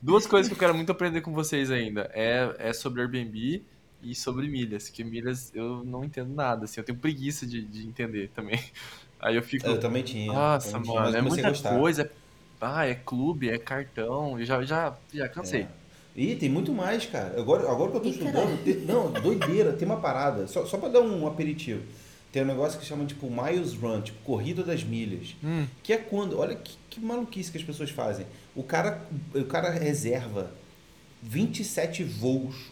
Duas coisas que eu quero muito aprender com vocês ainda. É, é sobre Airbnb e sobre milhas. Que milhas eu não entendo nada, assim. Eu tenho preguiça de, de entender também. Aí eu fico. Eu também tinha. Nossa, também tinha, mano, mas é muita gostar. coisa. é- Ah, é clube, é cartão. Eu já, já, já cansei. É. Ih, tem muito mais, cara. Agora, agora que eu tô estudando, tem- não, doideira, tem uma parada. Só, só pra dar um aperitivo. tem um negócio que chama tipo Miles Run, tipo Corrida das Milhas. Hum, Que é quando, olha que, que maluquice que as pessoas fazem. O cara, o cara reserva 27 voos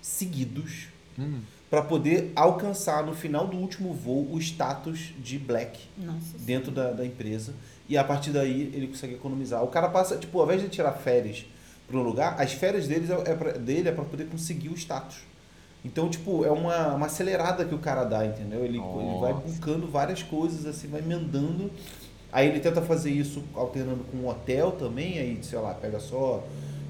seguidos hum. para poder alcançar no final do último voo o status de black Nossa. dentro da, da empresa. E a partir daí ele consegue economizar. O cara passa, tipo, ao invés de tirar férias para um lugar, as férias deles é, é pra, dele é para poder conseguir o status. Então, tipo, é uma, uma acelerada que o cara dá, entendeu? Ele, ele vai buscando várias coisas, assim, vai emendando. Aí ele tenta fazer isso alternando com um hotel também, aí, sei lá, pega só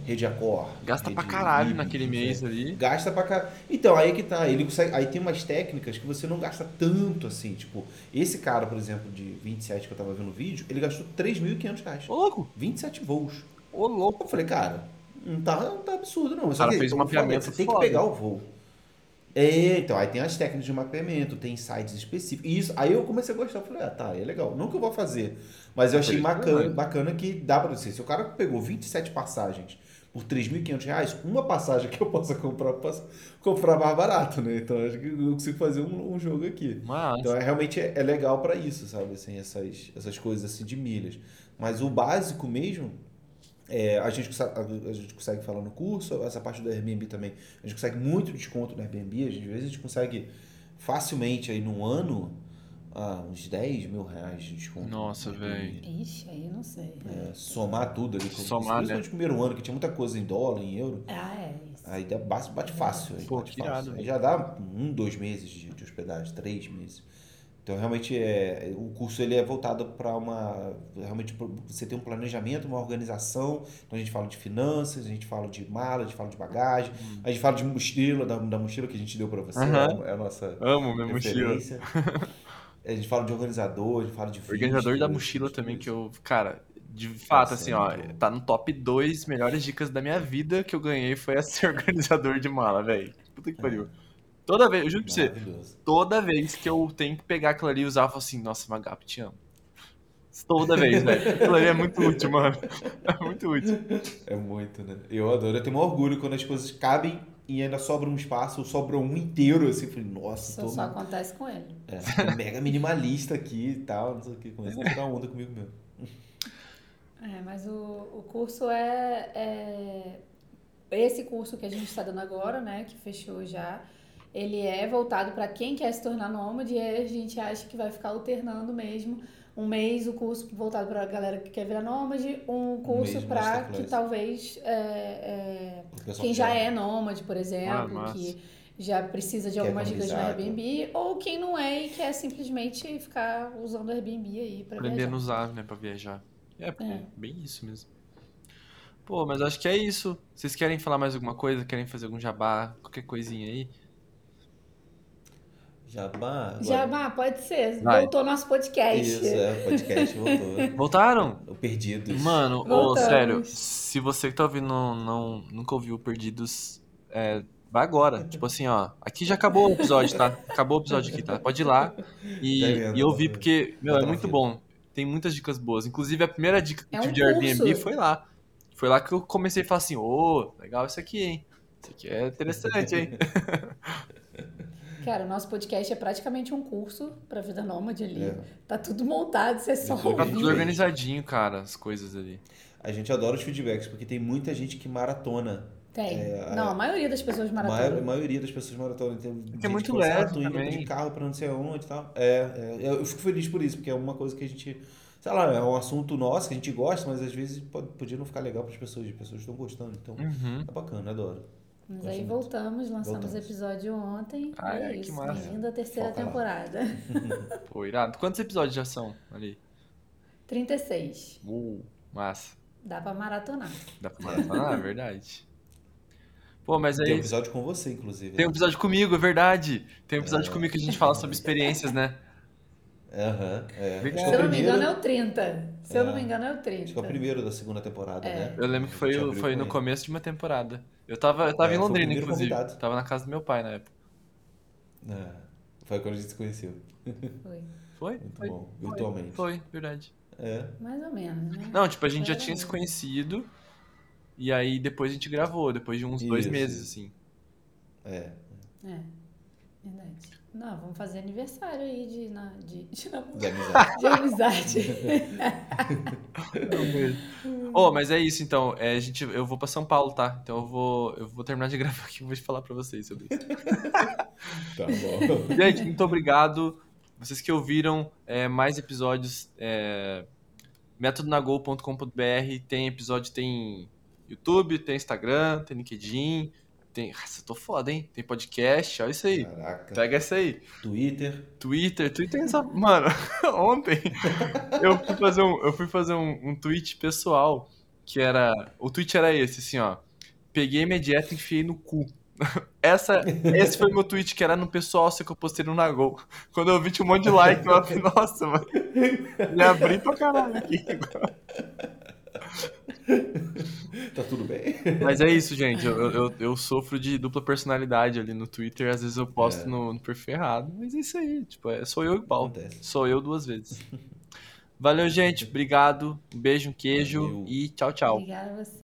Rede Accor. Gasta Rede pra caralho Ibis, naquele né? mês ali. Gasta pra caralho. Então, aí que tá. Ele consegue, aí tem umas técnicas que você não gasta tanto assim. Tipo, esse cara, por exemplo, de 27 que eu tava vendo no vídeo, ele gastou 3.500 reais. Ô, louco! 27 voos. Ô, louco! Eu falei, cara, não tá, não tá absurdo não. Só cara que fez um o foda é mapeamento Você tem que pegar o voo. É, então, aí tem as técnicas de mapeamento, tem sites específicos. Isso, aí eu comecei a gostar. Eu falei, ah, tá, é legal. Não que eu vou fazer. Mas eu achei bacana, verdade. bacana que dá pra você. Se o cara pegou 27 passagens por 3.500 reais, uma passagem que eu possa comprar, eu posso comprar mais barato, né? Então acho que eu consigo fazer um, um jogo aqui. Mas, Então é, realmente é, é legal pra isso, sabe? Assim, essas, essas coisas assim de milhas. Mas o básico mesmo, é, a, gente consegue, a, gente consegue falar no curso, essa parte do Airbnb também. A gente consegue muito desconto no Airbnb, às vezes a gente consegue facilmente aí num ano ah, uns 10 mil reais de desconto. Nossa, no Airbnb. Ixi, aí eu não sei. É, somar tudo ali. Somar, principalmente né? no primeiro ano, que tinha muita coisa em dólar, em euro. Ah, é isso. Aí dá- bate, bate fácil. Aí, Pô, bate que fácil. irado, Aí velho. já dá um, dois meses de, de hospedagem, três meses. Então, realmente, é, o curso ele é voltado para uma. Realmente, você ter um planejamento, uma organização. Então, a gente fala de finanças, a gente fala de mala, a gente fala de bagagem, a gente fala de mochila, da, da mochila que a gente deu para você. Uhum. É a- É a nossa amo minha mochila. A gente fala de organizador, a gente fala de Organizador da mochila essas também, que eu, cara, de fato, assim, ó, tá no top 2 melhores dicas da minha vida que eu ganhei foi a ser organizador de mala, velho. Puta que pariu. Toda vez, eu juro pra você, toda vez que eu tenho que pegar aquilo ali e usar, eu falo assim, nossa, Magap, te amo. Toda vez, velho. Aquilo ali é muito útil, mano. É muito útil. É muito, né? Eu adoro. Eu tenho um orgulho quando as coisas cabem e ainda sobra um espaço, ou sobra um inteiro, assim. Eu Falei, nossa, Isso tô, só acontece com ele. é, mega minimalista aqui e tal, não sei o que. Começa a tirar onda comigo mesmo. É, mas o, o curso é, é- Esse curso que a gente está dando agora, né, que fechou já, ele é voltado para quem quer se tornar nômade e aí a gente acha que vai ficar alternando mesmo. Um mês o curso voltado para a galera que quer virar nômade, um curso mês para que talvez é, é, quem que já é nômade, por Ah, exemplo, massa. que já precisa de Quer algumas dicas no Airbnb, ou quem não é e quer simplesmente ficar usando o Airbnb aí para Aprendendo viajar. a usar, né, pra viajar. É, porque É. é bem isso mesmo. Pô, mas acho que é isso. Vocês querem falar mais alguma coisa? Querem fazer algum jabá? Qualquer coisinha aí? Jabá. agora- Já, ah, pode ser. Vai. Voltou nosso podcast. Isso, é, o podcast voltou. Voltaram? O Perdidos. Mano, ô, sério, se você que tá ouvindo não, nunca ouviu Perdidos, é, vai agora. Tipo assim, ó, aqui já acabou o episódio, tá? Acabou o episódio aqui, tá? Pode ir lá e, Tá e ouvir, tá porque, meu, Tá é muito bom. Tem muitas dicas boas. Inclusive, a primeira dica É um de Airbnb curso. foi lá. Foi lá que eu comecei a falar assim, ô, legal isso aqui, hein? Isso aqui é interessante, hein? Cara, o nosso podcast é praticamente um curso pra vida nômade ali. É. Tá tudo montado, você só Tá Tá ouvir. tudo organizadinho, cara, as coisas ali. A gente adora os feedbacks, porque tem muita gente que maratona. Tem. É, não, a maioria das pessoas A maratona. maior- maioria das pessoas maratona. Tem é muito leve tô indo também. de carro pra não sei aonde e tal. É, é, eu eu fico feliz por isso, porque é uma coisa que a gente... Sei lá, é um assunto nosso que a gente gosta, mas às vezes pode, podia não ficar legal para as pessoas. As pessoas estão gostando, então Uhum. é bacana, adoro. Mas Gosto aí muito. voltamos, lançamos Voltamos. episódio ontem. Ai, e é ai, que isso. massa. Bem-vindo à terceira lá. temporada. Pô, irado. Quantos episódios já são ali? 36. Uh, massa. Dá pra maratonar. Dá pra maratonar, é verdade. Pô, mas Tem um aí. episódio com você, inclusive. Tem um né? episódio comigo, é verdade. Tem um episódio É. comigo que a gente fala sobre experiências, né? Aham, é. Verdade. Que Se é o eu não me engano, é o 30. Se eu não É. me engano, é o 30. Acho que é o primeiro da segunda temporada, É. né? Eu lembro que foi, o- foi no ele. começo de uma temporada. Eu tava, eu tava É, em Londrina, inclusive. convidado. Tava na casa do meu pai na época. É, foi quando a gente se conheceu. Foi. Foi? Muito foi, bom, foi, virtualmente. Foi, verdade. É. Mais ou menos, né? Não, tipo, a gente já Foi. tinha se conhecido. E aí depois a gente gravou, depois de uns dois Isso, meses, isso. assim. É. É. Verdade. Não, vamos fazer aniversário aí de, na, de, de, namoro. De amizade. de amizade. Oh, mas é isso então. É, a gente, eu vou pra São Paulo, tá? Então eu vou, eu vou terminar de gravar aqui e vou falar pra vocês sobre isso. Tá bom. Gente, muito obrigado. Vocês que ouviram é, mais episódios, é, metodonagol.com.br tem episódio, tem YouTube, tem Instagram, tem LinkedIn, tem. Nossa, eu tô foda, hein? Tem podcast, olha isso aí. Caraca. Pega essa aí. Twitter. Twitter, Twitter é essa. Mano, ontem eu fui fazer um, eu fui fazer um, um tweet pessoal que era. O tweet era esse, assim, ó. Peguei minha dieta e enfiei no cu. Essa, esse foi meu tweet que era no pessoal, só que eu postei no Nagol. Quando eu vi tinha um monte de like, eu falei, nossa, mano. Me abri pra caralho aqui. Tá tudo bem? Mas é isso, gente. Eu, eu, eu sofro de dupla personalidade ali no Twitter. Às vezes eu posto É. no, no perfil errado. Mas é isso aí. Tipo, é, sou eu e. Acontece. Sou eu duas vezes. Valeu, gente. Obrigado. Um beijo, um queijo Valeu. e tchau, tchau. Obrigada a você.